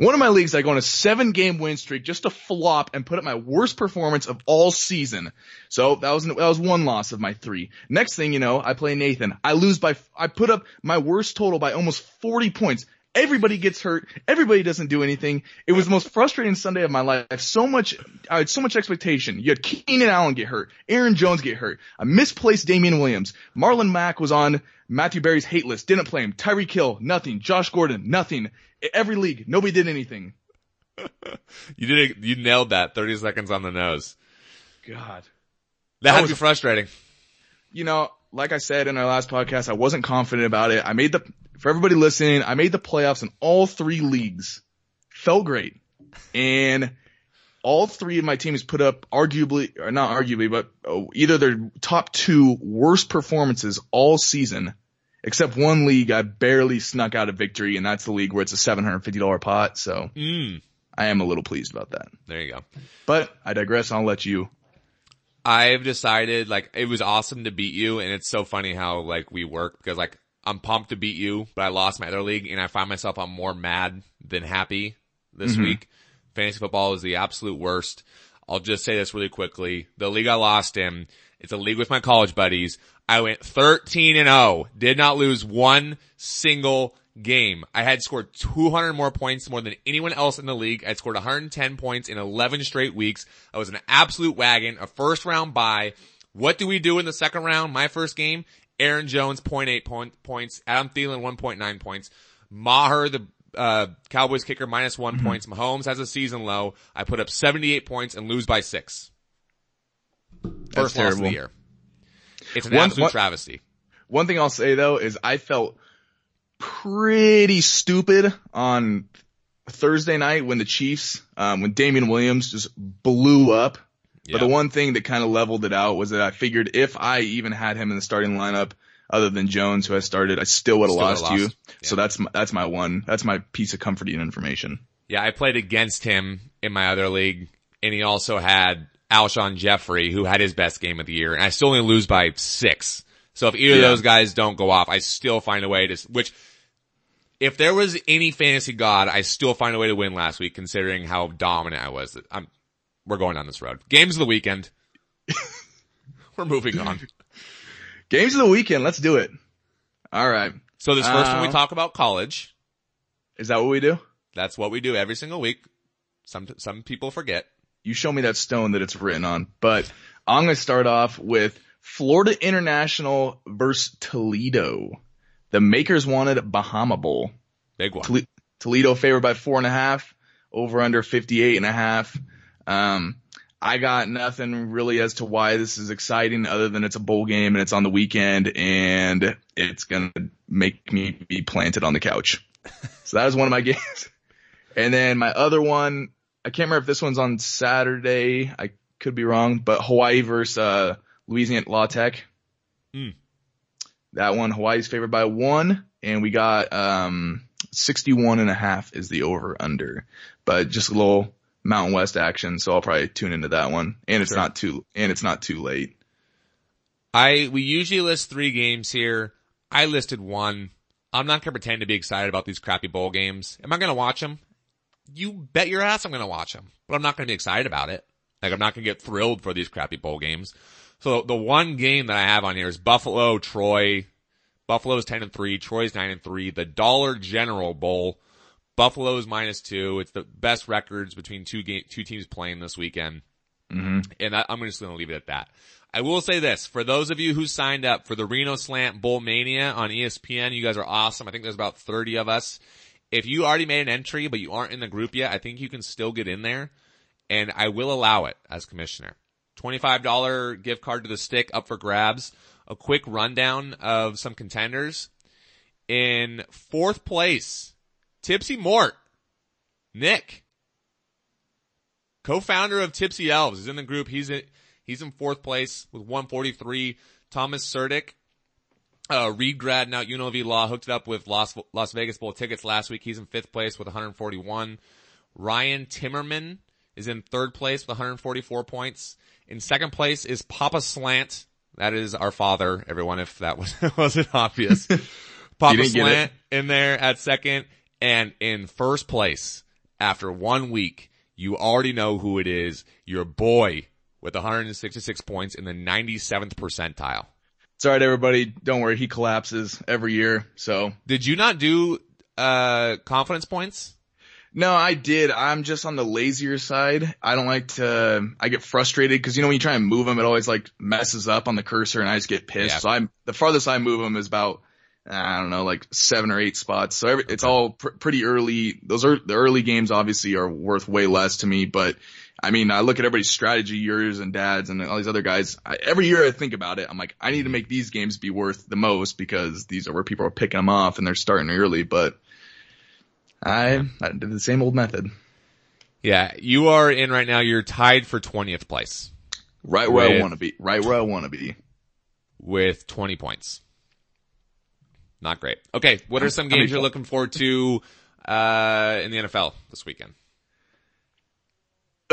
One of my leagues, I go on a seven game win streak just to flop and put up my worst performance of all season. So that was, that was one loss of my three. Next thing you know, I play Nathan. I lose by, I put up my worst total by almost 40 points. Everybody gets hurt. Everybody doesn't do anything. It was the most frustrating Sunday of my life. So much, I had so much expectation. You had Keenan Allen get hurt. Aaron Jones get hurt. I misplaced Damien Williams. Marlon Mack was on Matthew Berry's hate list. Didn't play him. Tyreek Hill, nothing. Josh Gordon, nothing. Every league, nobody did anything. you did it, you nailed that 30 seconds on the nose. God. That, that had to be frustrating. You know, like I said in our last podcast, I wasn't confident about it. I made the, for everybody listening, I made the playoffs in all three leagues. Felt great. And all three of my teams put up arguably, or not arguably, but uh, either their top two worst performances all season, except one league I barely snuck out a victory, and that's the league where it's a $750 pot. So mm. I am a little pleased about that. There you go. But I digress. I'll let you. I've decided like it was awesome to beat you, and it's so funny how like we work because like I'm pumped to beat you, but I lost my other league and I find myself I'm more mad than happy this mm-hmm. week. Fantasy football is the absolute worst. I'll just say this really quickly. The league I lost in, it's a league with my college buddies. I went 13 and 0, did not lose one single game. I had scored 200 more points more than anyone else in the league. I scored 110 points in 11 straight weeks. I was an absolute wagon, a first round bye. What do we do in the second round? My first game, Aaron Jones 0.8 point, points. Adam Thielen 1.9 points. Maher, the uh, Cowboys kicker minus one mm-hmm. points. Mahomes has a season low. I put up 78 points and lose by six. First loss of the year. It's an one, absolute one, travesty. One thing I'll say though is I felt pretty stupid on Thursday night when the Chiefs, um, when Damien Williams just blew up. But the one thing that kind of leveled it out was that I figured if I even had him in the starting lineup, other than Jones, who I started, I still would have lost, lost, you. Yeah. So that's my, that's my one, that's my piece of comforting information. Yeah, I played against him in my other league, and he also had Alshon Jeffery, who had his best game of the year, and I still only lose by six. So if either yeah. of those guys don't go off, I still find a way to, which, if there was any fantasy god, I still find a way to win last week, considering how dominant I was. I'm, we're going down this road. Games of the weekend. we're moving on. Games of the weekend. Let's do it. All right. So this first uh, one we talk about college. Is that what we do? That's what we do every single week. Some, some people forget. You show me that stone that it's written on, but I'm going to start off with Florida International versus Toledo. The makers wanted Bahama Bowl. Big one. Toledo favored by four and a half, over under 58 and a half. Um, I got nothing really as to why this is exciting other than it's a bowl game and it's on the weekend and it's going to make me be planted on the couch. so that is one of my games. And then my other one, I can't remember if this one's on Saturday. I could be wrong, but Hawaii versus, uh, Louisiana La Tech. Mm. That one, Hawaii's favored by one and we got, um, 61 and a half is the over under, but just a little Mountain West action, so I'll probably tune into that one. And it's sure. not too, and it's not too late. I, we usually list three games here. I listed one. I'm not gonna pretend to be excited about these crappy bowl games. Am I gonna watch them? You bet your ass I'm gonna watch them, but I'm not gonna be excited about it. Like I'm not gonna get thrilled for these crappy bowl games. So the one game that I have on here is Buffalo, Troy. Buffalo's 10 and 3, Troy's 9 and 3. The Dollar General Bowl Buffalo's minus two. It's the best records between two game, two teams playing this weekend. Mm-hmm. And I, I'm just going to leave it at that. I will say this, for those of you who signed up for the Reno Slant Bowl Mania on ESPN, you guys are awesome. I think there's about 30 of us. If you already made an entry, but you aren't in the group yet, I think you can still get in there and I will allow it as commissioner. $25 gift card to the stick up for grabs. A quick rundown of some contenders. In fourth place, Tipsy Mort, Nick, co-founder of Tipsy Elves, is in the group. He's in, he's in fourth place with 143. Thomas Surdick, uh, Reed grad now UNLV Law hooked it up with Las, Las Vegas Bowl tickets last week. He's in fifth place with 141. Ryan Timmerman is in third place with 144 points. In second place is Papa Slant. That is our father, everyone, if that was, wasn't obvious. Papa Slant in there at second. And in first place, after one week, you already know who it is. Your boy with 166 points in the 97th percentile. It's alright everybody. Don't worry. He collapses every year. So. Did you not do, uh, confidence points? No, I did. I'm just on the lazier side. I don't like to, I get frustrated because you know when you try and move them, it always like messes up on the cursor and I just get pissed. Yeah. So I'm, the farthest I move them is about I don't know, like seven or eight spots. So every, it's all pr- pretty early. Those are the early games obviously are worth way less to me, but I mean, I look at everybody's strategy, yours and dad's and all these other guys. I, every year I think about it. I'm like, I need to make these games be worth the most because these are where people are picking them off and they're starting early, but I, I did the same old method. Yeah, you are in right now. You're tied for 20th place. Right where with, I want to be. Right where I want to be. With 20 points. Not great. Okay, what are some games you're looking forward to uh, in the NFL this weekend?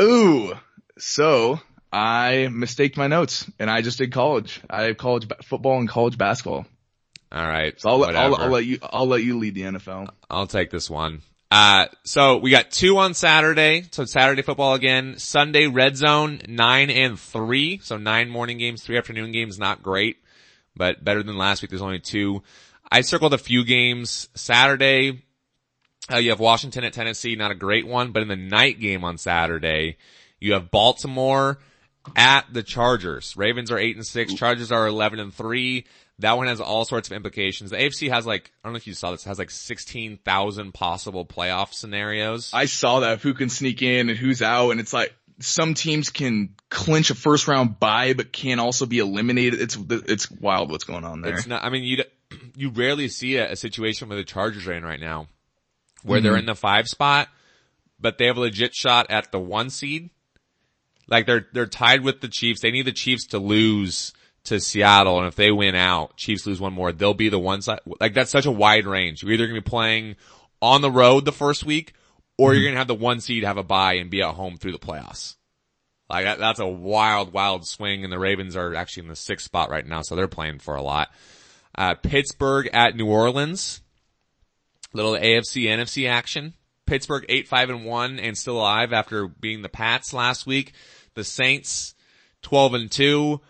Ooh, so I mistaked my notes and I just did college. I have college football and college basketball. All right. So I'll, I'll, I'll, let you, I'll let you lead the NFL. I'll take this one. Uh, so we got two on Saturday. So Saturday football again. Sunday red zone, nine and three. So nine morning games, three afternoon games, not great, but better than last week. There's only two. I circled a few games. Saturday, uh, you have Washington at Tennessee, not a great one, but in the night game on Saturday, you have Baltimore at the Chargers. Ravens are eight and six, Chargers are 11 and three. That one has all sorts of implications. The AFC has like, I don't know if you saw this, has like 16,000 possible playoff scenarios. I saw that, who can sneak in and who's out, and it's like, some teams can clinch a first round bye, but can also be eliminated. It's, it's wild what's going on there. It's not, I mean, you, you rarely see a, a, situation where the Chargers are in right now, where mm-hmm. they're in the five spot, but they have a legit shot at the one seed. Like they're, they're tied with the Chiefs. They need the Chiefs to lose to Seattle. And if they win out, Chiefs lose one more, they'll be the one side. Like that's such a wide range. You're either going to be playing on the road the first week or you're going to have the one seed have a bye and be at home through the playoffs. Like that, that's a wild, wild swing and the Ravens are actually in the sixth spot right now. So they're playing for a lot. Uh, Pittsburgh at New Orleans. Little AFC NFC action. Pittsburgh 8-5 and 1 and still alive after being the Pats last week. The Saints 12 and 2.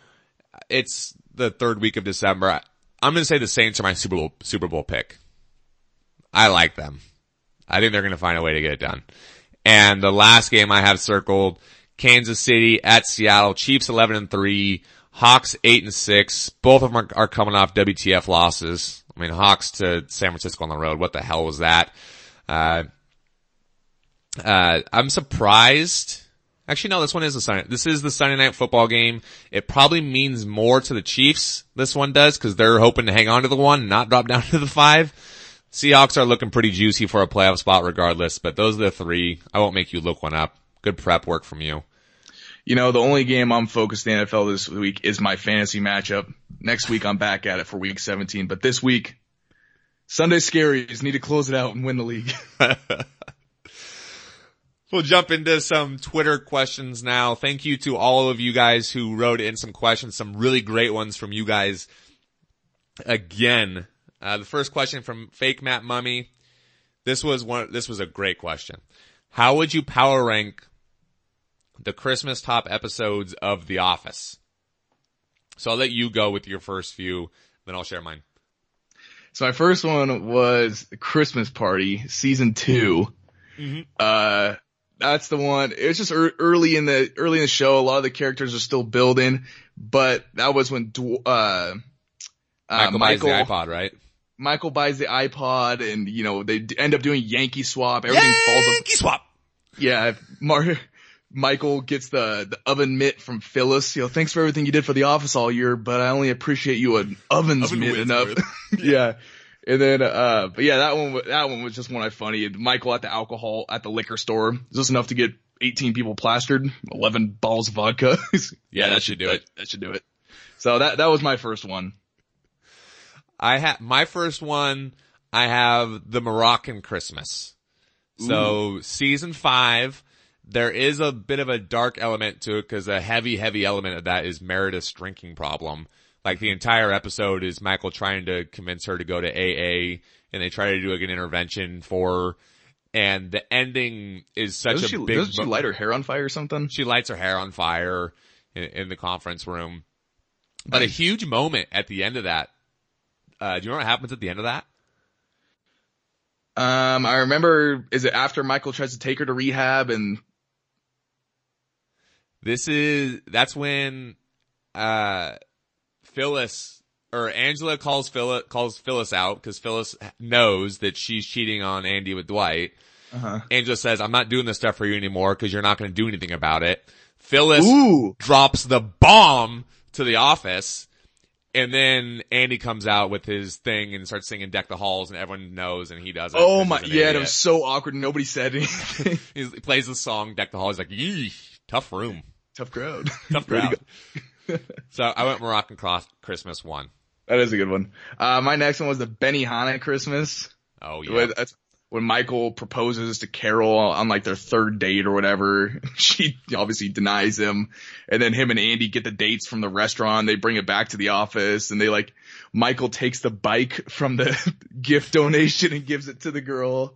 It's the third week of December. I'm going to say the Saints are my Super Bowl Super Bowl pick. I like them. I think they're going to find a way to get it done. And the last game I have circled, Kansas City at Seattle, Chiefs 11 and 3, Hawks 8 and 6. Both of them are, are coming off WTF losses. I mean, Hawks to San Francisco on the road. What the hell was that? Uh, uh, I'm surprised. Actually, no, this one is the Sunday. This is the Sunday night football game. It probably means more to the Chiefs. This one does because they're hoping to hang on to the one, not drop down to the five. Seahawks are looking pretty juicy for a playoff spot regardless, but those are the three. I won't make you look one up. Good prep work from you. You know, the only game I'm focused in NFL this week is my fantasy matchup. Next week I'm back at it for week 17, but this week, Sunday scaries need to close it out and win the league. We'll jump into some Twitter questions now. Thank you to all of you guys who wrote in some questions, some really great ones from you guys. Again, uh, the first question from Fake Matt Mummy. This was one, this was a great question. How would you power rank the Christmas top episodes of The Office? So I'll let you go with your first few, then I'll share mine. So my first one was Christmas Party, season 2 mm-hmm. Uh, that's the one. It was just early in the early in the show. A lot of the characters are still building, but that was when uh, uh, Michael, Michael buys the iPod, right? Michael buys the iPod, and you know they end up doing Yankee swap. Everything Yankee falls. Yankee swap. Yeah, Mar- Michael gets the the oven mitt from Phyllis. You know, thanks for everything you did for the office all year, but I only appreciate you an ovens oven mitt enough. yeah. And then, uh, but yeah, that one, that one was just one I funny. Michael at the alcohol, at the liquor store. Is this enough to get 18 people plastered? 11 bottles of vodka? yeah, yeah, that should do that, it. That should do it. So that, that was my first one. I have, my first one, I have the Moroccan Christmas. So Ooh. season five, there is a bit of a dark element to it because a heavy, heavy element of that is Meredith's drinking problem. Like the entire episode is Michael trying to convince her to go to AA and they try to do like an intervention for her. And the ending is such doesn't a she, big. Doesn't she light her hair on fire or something? She lights her hair on fire in, in the conference room. But nice. a huge moment at the end of that. Uh, do you know what happens at the end of that? Um, I remember, is it after Michael tries to take her to rehab and? This is, that's when, uh, Phyllis or Angela calls Phyllis calls Phyllis out because Phyllis knows that she's cheating on Andy with Dwight. Uh-huh. Angela says, "I'm not doing this stuff for you anymore because you're not going to do anything about it." Phyllis Ooh. drops the bomb to the office, and then Andy comes out with his thing and starts singing "Deck the Halls," and everyone knows, and he does it. Oh my, yeah, it was so awkward. Nobody said anything. he plays the song "Deck the Halls." He's like, "Yee, tough room, tough crowd, tough crowd." so I went Moroccan Cross Christmas one. That is a good one. Uh, my next one was the Benny Benihana Christmas. Oh yeah. That's when Michael proposes to Carol on like their third date or whatever. She obviously denies him. And then him and Andy get the dates from the restaurant. They bring it back to the office and they like, Michael takes the bike from the gift donation and gives it to the girl.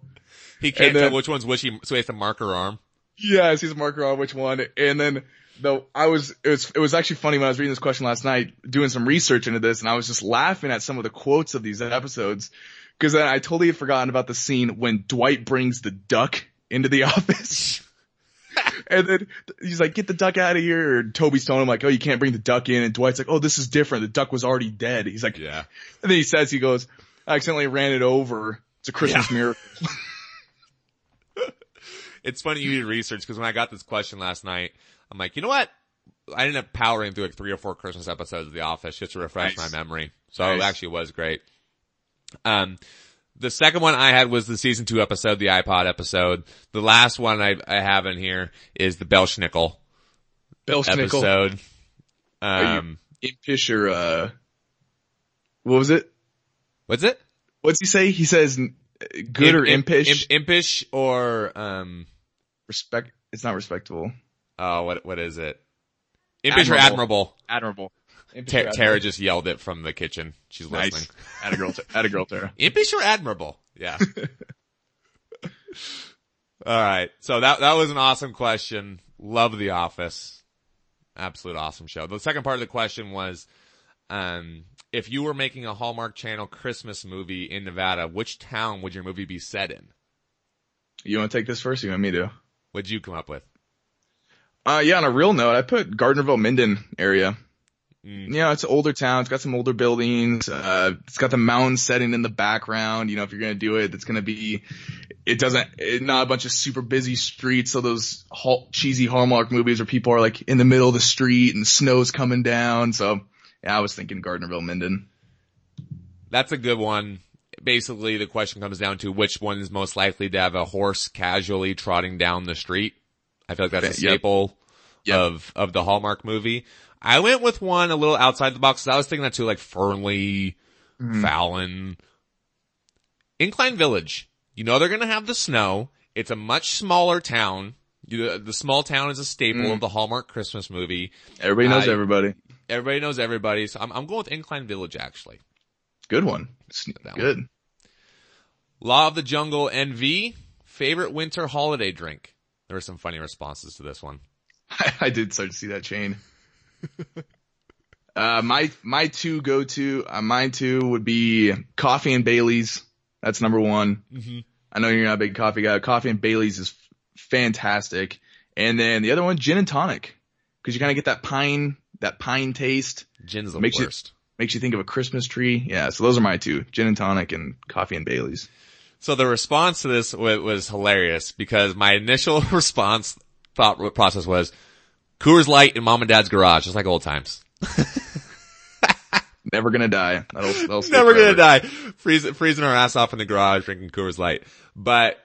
He can't then, tell which one's which, he, so he has to mark her arm. Yes, he's a marker on which one. And then though I was it was it was actually funny when I was reading this question last night, doing some research into this, and I was just laughing at some of the quotes of these episodes because then I totally had forgotten about the scene when Dwight brings the duck into the office. and then he's like, get the duck out of here. Or Toby's telling him like, oh, you can't bring the duck in. And Dwight's like, oh, this is different. The duck was already dead. He's like, yeah. And then he says, he goes, I accidentally ran it over. It's a Christmas yeah. miracle. it's funny you did research because when I got this question last night, I'm like, you know what? I ended up powering through like three or four Christmas episodes of The Office just to refresh nice. my memory. So nice. it actually was great. Um, the second one I had was the season two episode, the iPod episode. The last one I, I have in here is the Belsnickel. episode. Um, impish or uh, what was it? What's it? What's he say? He says good Imp- or impish. imp- impish or um. Respect. It's not respectable. Oh, what what is it? Impish or admirable? Admirable. Ta- Tara just yelled it from the kitchen. She's listening. Nice. Add a girl. Add a girl, Tara. Impish or admirable? Yeah. All right. So that that was an awesome question. Love The Office. Absolute awesome show. The second part of the question was, um, if you were making a Hallmark Channel Christmas movie in Nevada, which town would your movie be set in? You want to take this first? Or you want me to? What'd you come up with? Uh, yeah. On a real note, I put Gardnerville, Minden area. Mm. Yeah, it's an older town. It's got some older buildings. Uh, it's got the mountain setting in the background. You know, if you're gonna do it, it's gonna be. It doesn't. It, not a bunch of super busy streets. So those hall, cheesy Hallmark movies where people are like in the middle of the street and snow's coming down. So yeah, I was thinking Gardnerville, Minden. That's a good one. Basically, the question comes down to which one is most likely to have a horse casually trotting down the street. I feel like that's a staple Yep. of of the Hallmark movie. I went with one a little outside the box. I was thinking that too, like Fernley, mm-hmm. Fallon, Incline Village. You know they're gonna have the snow. It's a much smaller town. You, the small town is a staple mm. of the Hallmark Christmas movie. Everybody knows everybody. Everybody knows everybody, so I'm, I'm going with Incline Village actually. Good one. It's good. Law of the Jungle NV, favorite winter holiday drink. There were some funny responses to this one. I, I did start to see that chain. uh, my my two go to uh, mine two would be coffee and Bailey's. That's number one. Mm-hmm. I know you're not a big coffee guy. Coffee and Bailey's is fantastic. And then the other one, gin and tonic, because you kind of get that pine that pine taste. Gin's the Makes worst. Makes you think of a Christmas tree. Yeah, so those are my two: gin and tonic and coffee and Bailey's. So the response to this was, was hilarious because my initial response thought process was Coors Light in mom and dad's garage, just like old times. Never gonna die. That'll, that'll Never gonna die. Freezing, freezing our ass off in the garage drinking Coors Light. But,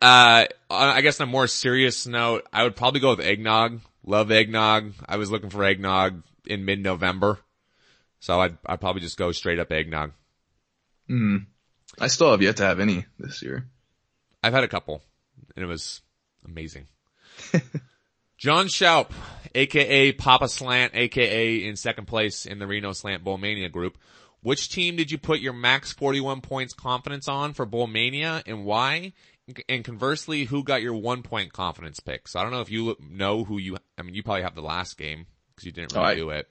uh, I guess on a more serious note, I would probably go with eggnog. Love eggnog. I was looking for eggnog in mid-November. So I'd, I'd probably just go straight up eggnog. Mm. I still have yet to have any this year. I've had a couple and it was amazing. John Shoup, aka Papa Slant, aka in second place in the Reno Slant Bowl Mania group. Which team did you put your max 41 points confidence on for Bowl Mania and why? And conversely, who got your one point confidence pick? So I don't know if you know who you, I mean, you probably have the last game because you didn't oh, really Oh, I- do it.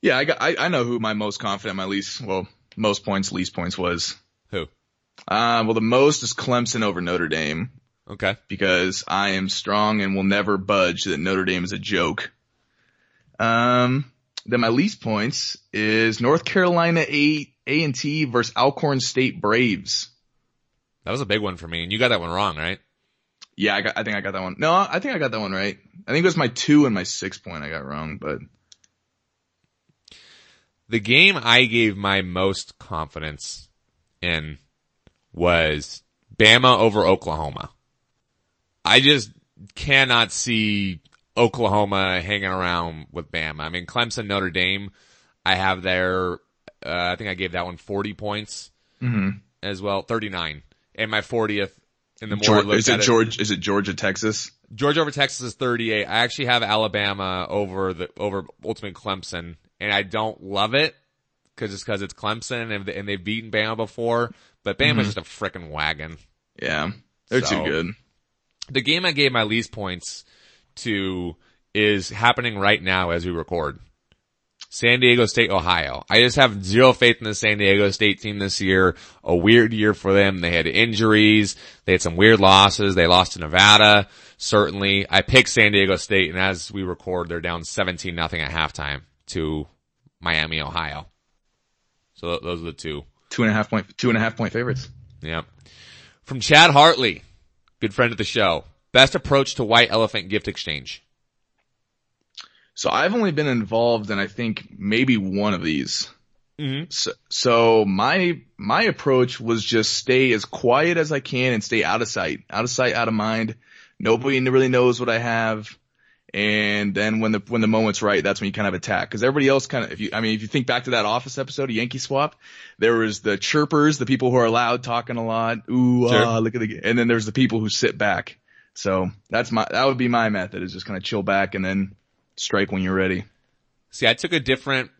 Yeah, I got, I, I know who my most confident, my least, well, most points, least points was. Who? Uh, well, the most is Clemson over Notre Dame Okay. because I am strong and will never budge that Notre Dame is a joke. Um, then my least points is North Carolina A, A&T versus Alcorn State Braves. That was a big one for me and you got that one wrong, right? Yeah, I got, I think I got that one. No, I think I got that one right. I think it was my two and my six point I got wrong, but the game I gave my most confidence in was Bama over Oklahoma. I just cannot see Oklahoma hanging around with Bama. I mean, Clemson, Notre Dame, I have there, uh, I think I gave that one 40 points Mhm. as well, 39. And my 40th in the more George, is it George, is it Georgia, Texas? Georgia over Texas is 38. I actually have Alabama over the, over ultimate Clemson and I don't love it cause it's cause it's Clemson and, and they've beaten Bama before, but Bama's mm-hmm. just a frickin' wagon. Yeah, they're So- too good. The game I gave my least points to is happening right now as we record. San Diego State, Ohio. I just have zero faith in the San Diego State team this year. A weird year for them. They had injuries. They had some weird losses. They lost to Nevada. Certainly. I picked San Diego State and as we record, they're down 17 nothing at halftime to Miami, Ohio. So those are the two. Two and a half point, two and a half point favorites. Yep. From Chad Hartley, good friend of the show. Best approach to white elephant gift exchange. So I've only been involved in I think maybe one of these. Mm-hmm. So, so my my approach was just stay as quiet as I can and stay out of sight, out of sight, out of mind. Nobody really knows what I have, And then when the, when the moment's right, that's when you kind of attack. Cause everybody else kind of, if you, I mean, if you think back to that office episode of Yankee Swap, there was the chirpers, the people who are loud talking a lot. Ooh, sure. ah, look at the, and then there's the people who sit back. So that's my, that would be my method is just kind of chill back and then strike when you're ready. See, I took a different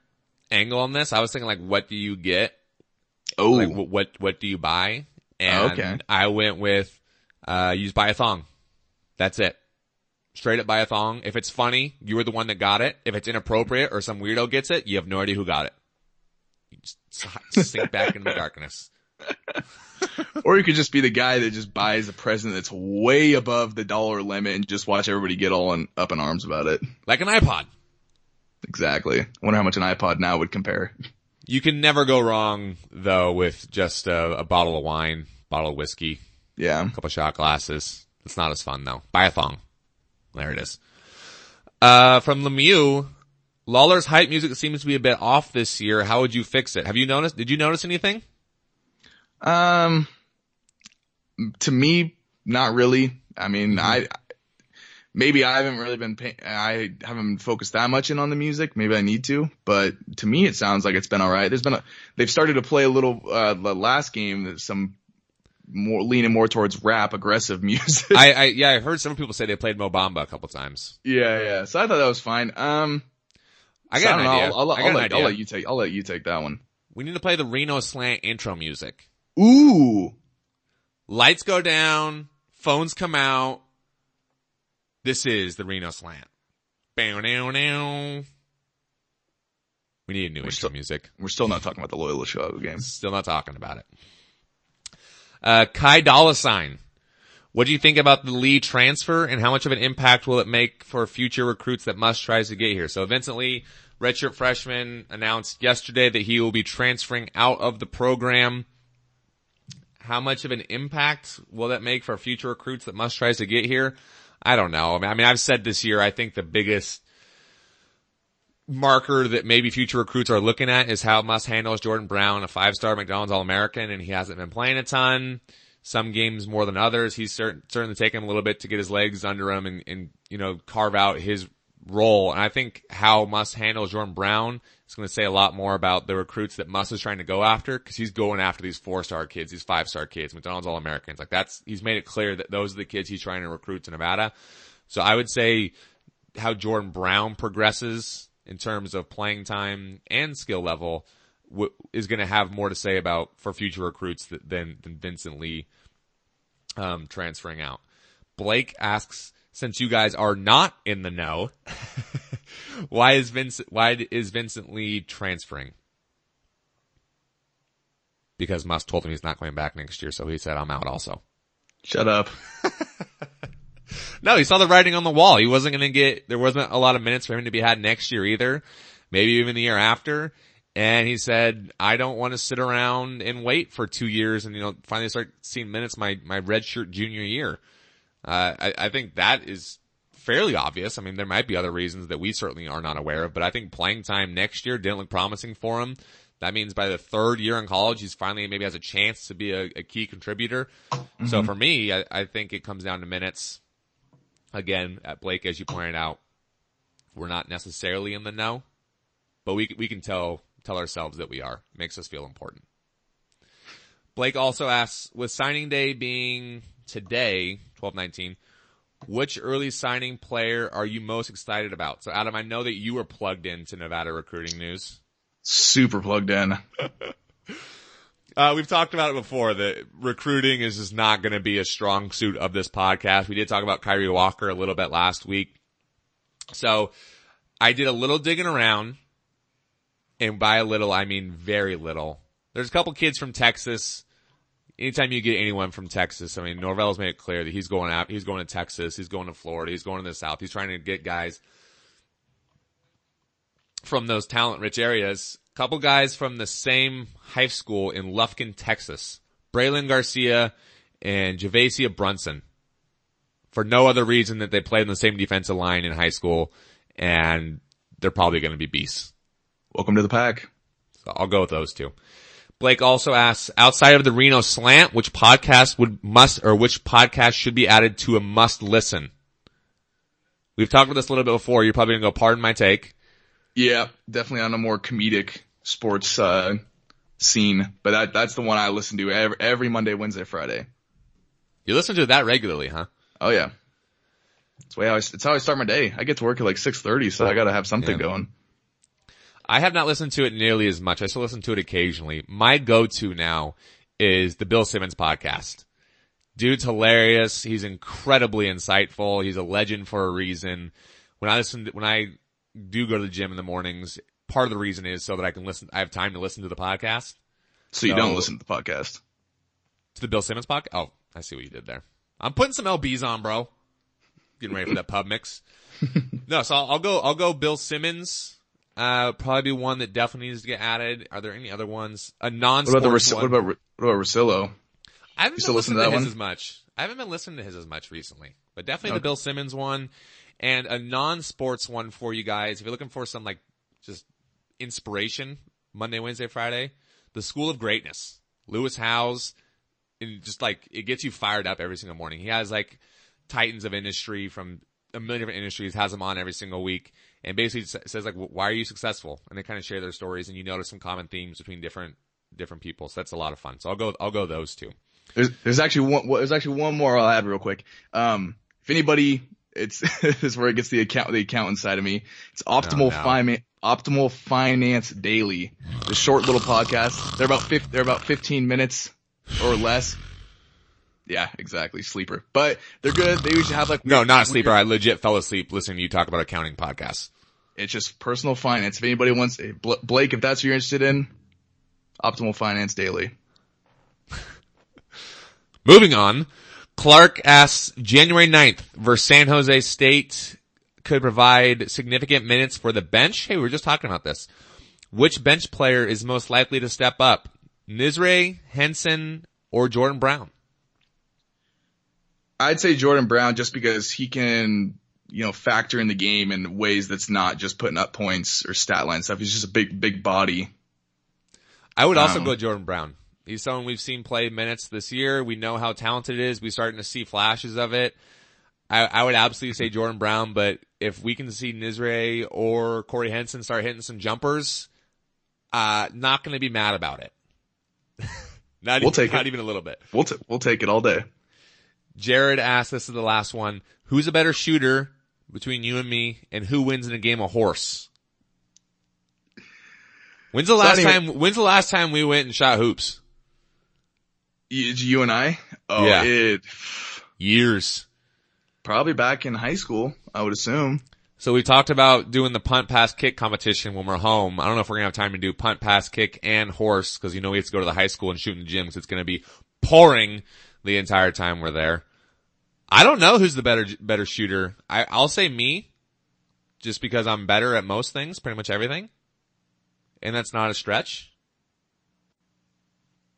angle on this. I was thinking like, what do you get? Oh, like, what, what do you buy? And okay. I went with, uh, use buy a thong. That's it. Straight up buy a thong. If it's funny, you were the one that got it. If it's inappropriate or some weirdo gets it, you have no idea who got it. You just sink back into the darkness. or you could just be the guy that just buys a present that's way above the dollar limit and just watch everybody get all in, up in arms about it. Like an iPod. Exactly. Wonder how much an iPod now would compare. You can never go wrong though with just a, a bottle of wine, bottle of whiskey. Yeah. A couple shot glasses. It's not as fun though. Buy a thong. There it is. Uh, from Lemieux, Lawlor's hype music seems to be a bit off this year. How would you fix it? Have you noticed, did you notice anything? Um, to me, not really. I mean, mm-hmm. I, maybe I haven't really been, pay- I haven't focused that much in on the music. Maybe I need to, but to me, it sounds like it's been alright. There's been a, they've started to play a little, uh, the last game, some more leaning more towards rap aggressive music. I, I, yeah, I heard some people say they played Mo Bamba a couple times. Yeah, yeah. So I thought that was fine. Um, I got so an I idea. I'll, I'll, I'll, let, I'll let you take, I'll let you take that one. We need to play the Reno Slant intro music. Ooh. Lights go down, phones come out. This is the Reno Slant. Bow, now, now. We need a new we're intro still, music. We're still not talking about the Loyola Chicago game. Still not talking about it. Uh, Kai Dollar Sign. What do you think about the Lee transfer and how much of an impact will it make for future recruits that Muss tries to get here? So Vincent Lee, redshirt freshman, announced yesterday that he will be transferring out of the program. How much of an impact will that make for future recruits that Muss tries to get here? I don't know. I mean, I've said this year, I think the biggest marker that maybe future recruits are looking at is how Muss handles Jordan Brown, a five-star McDonald's All-American, and he hasn't been playing a ton. Some games more than others. He's certain, certainly taken a little bit to get his legs under him and, and, you know, carve out his role. And I think how Muss handles Jordan Brown is going to say a lot more about the recruits that Muss is trying to go after because he's going after these four star kids, these five star kids, McDonald's All Americans. Like that's, he's made it clear that those are the kids he's trying to recruit to Nevada. So I would say how Jordan Brown progresses in terms of playing time and skill level w- is going to have more to say about for future recruits than, than Vincent Lee, um, transferring out. Blake asks, since you guys are not in the know, why is Vincent, why is Vincent Lee transferring? Because Muss told him he's not going back next year, so he said, I'm out also. Shut up. no, he saw the writing on the wall. He wasn't going to get, there wasn't a lot of minutes for him to be had next year either. Maybe even the year after. And he said, I don't want to sit around and wait for two years and, you know, finally start seeing minutes my, my redshirt junior year. Uh, I, I think that is fairly obvious. I mean, there might be other reasons that we certainly are not aware of, but I think playing time next year didn't look promising for him. That means by the third year in college, he's finally maybe has a chance to be a, a key contributor. Mm-hmm. So for me, I, I, think it comes down to minutes. Again, at Blake, as you pointed out, we're not necessarily in the know, but we we can tell tell ourselves that we are. It makes us feel important. Blake also asks, with signing day being today, 1219, which early signing player are you most excited about? So Adam, I know that you were plugged into Nevada recruiting news. Super plugged in. Uh, we've talked about it before that recruiting is just not going to be a strong suit of this podcast. We did talk about Kyrie Walker a little bit last week. So I did a little digging around and by a little, I mean very little. There's a couple kids from Texas anytime you get anyone from Texas, I mean, Norvell's made it clear that he's going out, he's going to Texas, he's going to Florida, he's going to the South. He's trying to get guys from those talent rich areas. Couple guys from the same high school in Lufkin, Texas. Braylon Garcia and Javasia Brunson. For no other reason that they played in the same defensive line in high school and they're probably going to be beasts. Welcome to the pack. So I'll go with those two. Blake also asks, outside of the Reno slant, which podcast would must, or which podcast should be added to a must listen? We've talked about this a little bit before. You're probably gonna go pardon my take. Yeah, definitely on a more comedic sports, uh, scene, but that, that's the one I listen to every, every Monday, Wednesday, Friday. You listen to that regularly, huh? Oh yeah. That's way I, it's how I start my day. I get to work at like 6.30, so I gotta have something yeah. going. I have not listened to it nearly as much. I still listen to it occasionally. My go-to now is the Bill Simmons podcast. Dude's hilarious. He's incredibly insightful. He's a legend for a reason. When I listen, to, when I do go to the gym in the mornings, part of the reason is so that I can listen, I have time to listen to the podcast. So you so, don't listen to the podcast? To the Bill Simmons podcast? Oh, I see what you did there. I'm putting some LBs on, bro. Getting ready for that pub mix. no, so I'll, I'll, go, I'll go Bill Simmons. Uh, probably be one that definitely needs to get added. Are there any other ones? A non What about the, what about, what about Russillo? I haven't been listening to, to his one? as much. I haven't been listening to his as much recently, but definitely okay. the Bill Simmons one and a non-sports one for you guys. If you're looking for some like just inspiration, Monday, Wednesday, Friday, the School of Greatness, Lewis Howes, and just like it gets you fired up every single morning. He has like titans of industry from a million different industries, has them on every single week, and basically says like, why are you successful? And they kind of share their stories, and you notice some common themes between different different people. So that's a lot of fun. So I'll go I'll go those two. There's, there's actually one, there's actually one more I'll add real quick. Um, if anybody, it's, this is where it gets the account, the accountant side of me. It's Optimal oh, no. Finance, Optimal Finance Daily. The short little podcast. They're about 50, they're about 15 minutes or less. Yeah, exactly. Sleeper. But they're good. They usually have like No, not a sleeper. I legit fell asleep listening to you talk about accounting podcasts. It's just personal finance. If anybody wants Blake, if that's what you're interested in, Optimal Finance Daily. Moving on, Clark asks January 9th versus San Jose State could provide significant minutes for the bench. Hey, we were just talking about this. Which bench player is most likely to step up? Nisre, Henson, or Jordan Brown? I'd say Jordan Brown just because he can, you know, factor in the game in ways that's not just putting up points or stat line stuff. He's just a big, big body. I would also um, go Jordan Brown. He's someone we've seen play minutes this year. We know how talented it is. We're starting to see flashes of it. I, I would absolutely say Jordan Brown, but if we can see Nisre or Corey Henson start hitting some jumpers, uh, not going to be mad about it. not we'll even, take not it. even a little bit. We'll t- we'll take it all day. Jared asked, this is the last one. Who's a better shooter between you and me and who wins in a game of horse? When's the last even, time, when's the last time we went and shot hoops? You and I? Oh, yeah. it years. Probably back in high school, I would assume. So we talked about doing the punt pass kick competition when we're home. I don't know if we're gonna have time to do punt pass kick and horse because you know we have to go to the high school and shoot in the gym because it's gonna be pouring the entire time we're there. I don't know who's the better better shooter. I, I'll say me, just because I'm better at most things, pretty much everything, and that's not a stretch.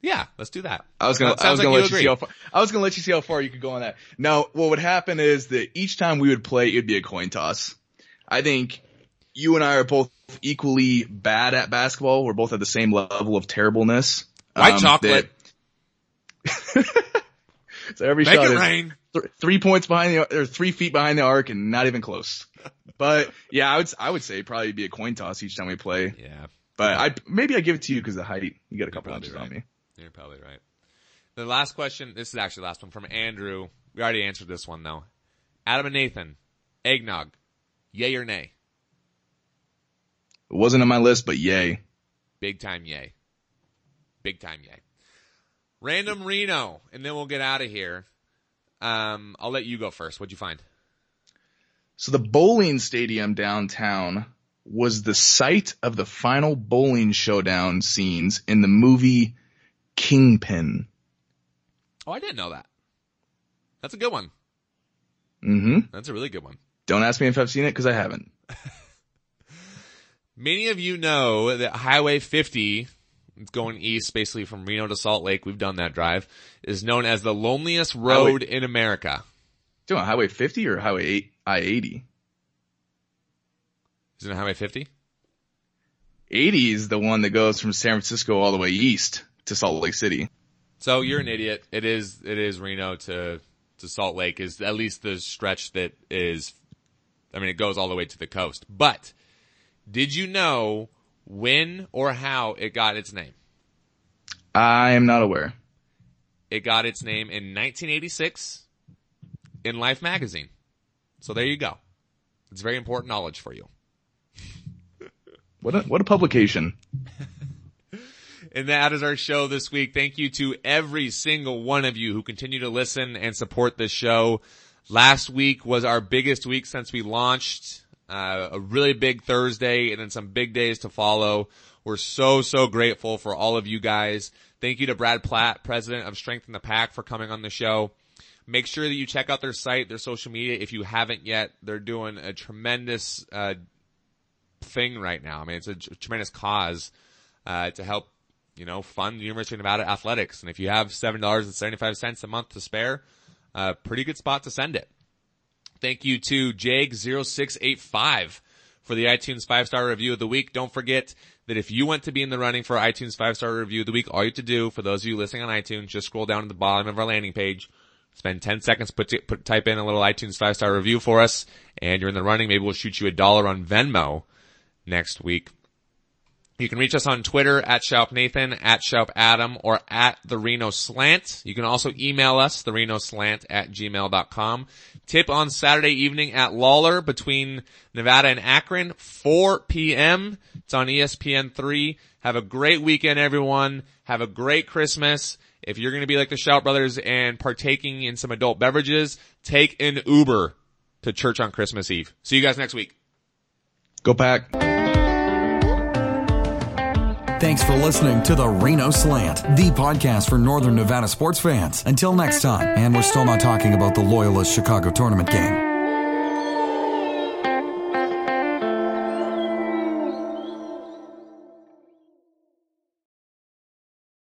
Yeah, let's do that. I was gonna, I was gonna let you see how far, I was gonna let you see how far you could go on that. Now, what would happen is that each time we would play, it'd be a coin toss. I think you and I are both equally bad at basketball. We're both at the same level of terribleness. White um, chocolate. so every Make shot is th- three points behind the, or three feet behind the arc and not even close. But yeah, I would, I would say probably be a coin toss each time we play. Yeah. But I, maybe I give it to you because the height. You got a couple inches right. on me. You're probably right. The last question, this is actually the last one from Andrew. We already answered this one though. Adam and Nathan, eggnog, yay or nay? It wasn't on my list, but yay. Big time yay. Big time yay. Random Reno, and then we'll get out of here. Um, I'll let you go first. What'd you find? So the bowling stadium downtown was the site of the final bowling showdown scenes in the movie Kingpin. Oh, I didn't know that. That's a good one. Mm-hmm. That's a really good one. Don't ask me if I've seen it because I haven't. Many of you know that Highway 50, going east basically from Reno to Salt Lake, we've done that drive, is known as the loneliest road highway, in America. Doing Highway 50 or Highway 8, I-80? Isn't it Highway 50? 80 is the one that goes from San Francisco all the way east to Salt Lake City. So you're an idiot. It is it is Reno to to Salt Lake is at least the stretch that is I mean, it goes all the way to the coast. But did you know when or how it got its name? I am not aware. It got its name in 1986 in Life magazine. So there you go. It's very important knowledge for you. what a, what a publication. and that is our show this week. Thank you to every single one of you who continue to listen and support this show. Last week was our biggest week since we launched. Uh, a really big Thursday and then some big days to follow. We're so, so grateful for all of you guys. Thank you to Brad Platt, president of Strengthen the Pack for coming on the show. Make sure that you check out their site, their social media if you haven't yet. They're doing a tremendous, uh, thing right now. I mean, it's a, tremendous cause, uh, to help, you know, fund the University of Nevada athletics. And if you have $7.75 a month to spare, a pretty good spot to send it. Thank you to Jag0685 for the iTunes five star review of the week. Don't forget that if you want to be in the running for iTunes five star review of the week, all you have to do for those of you listening on iTunes, just scroll down to the bottom of our landing page, spend 10 seconds, put, put type in a little iTunes five star review for us, and you're in the running. Maybe we'll shoot you a dollar on Venmo next week. You can reach us on Twitter at Shoup Nathan, at Shoup Adam, or at the Reno Slant. You can also email us, the Reno Slant at gmail.com. Tip on Saturday evening at Lawlor between Nevada and Akron, 4 p.m. It's on ESPN 3. Have a great weekend, everyone. Have a great Christmas. If you're going to be like the Shoup Brothers and partaking in some adult beverages, take an Uber to church on Christmas Eve. See you guys next week. Go pack. Thanks for listening to the Reno Slant, the podcast for Northern Nevada sports fans. Until next time, and we're still not talking about the Loyola Chicago tournament game.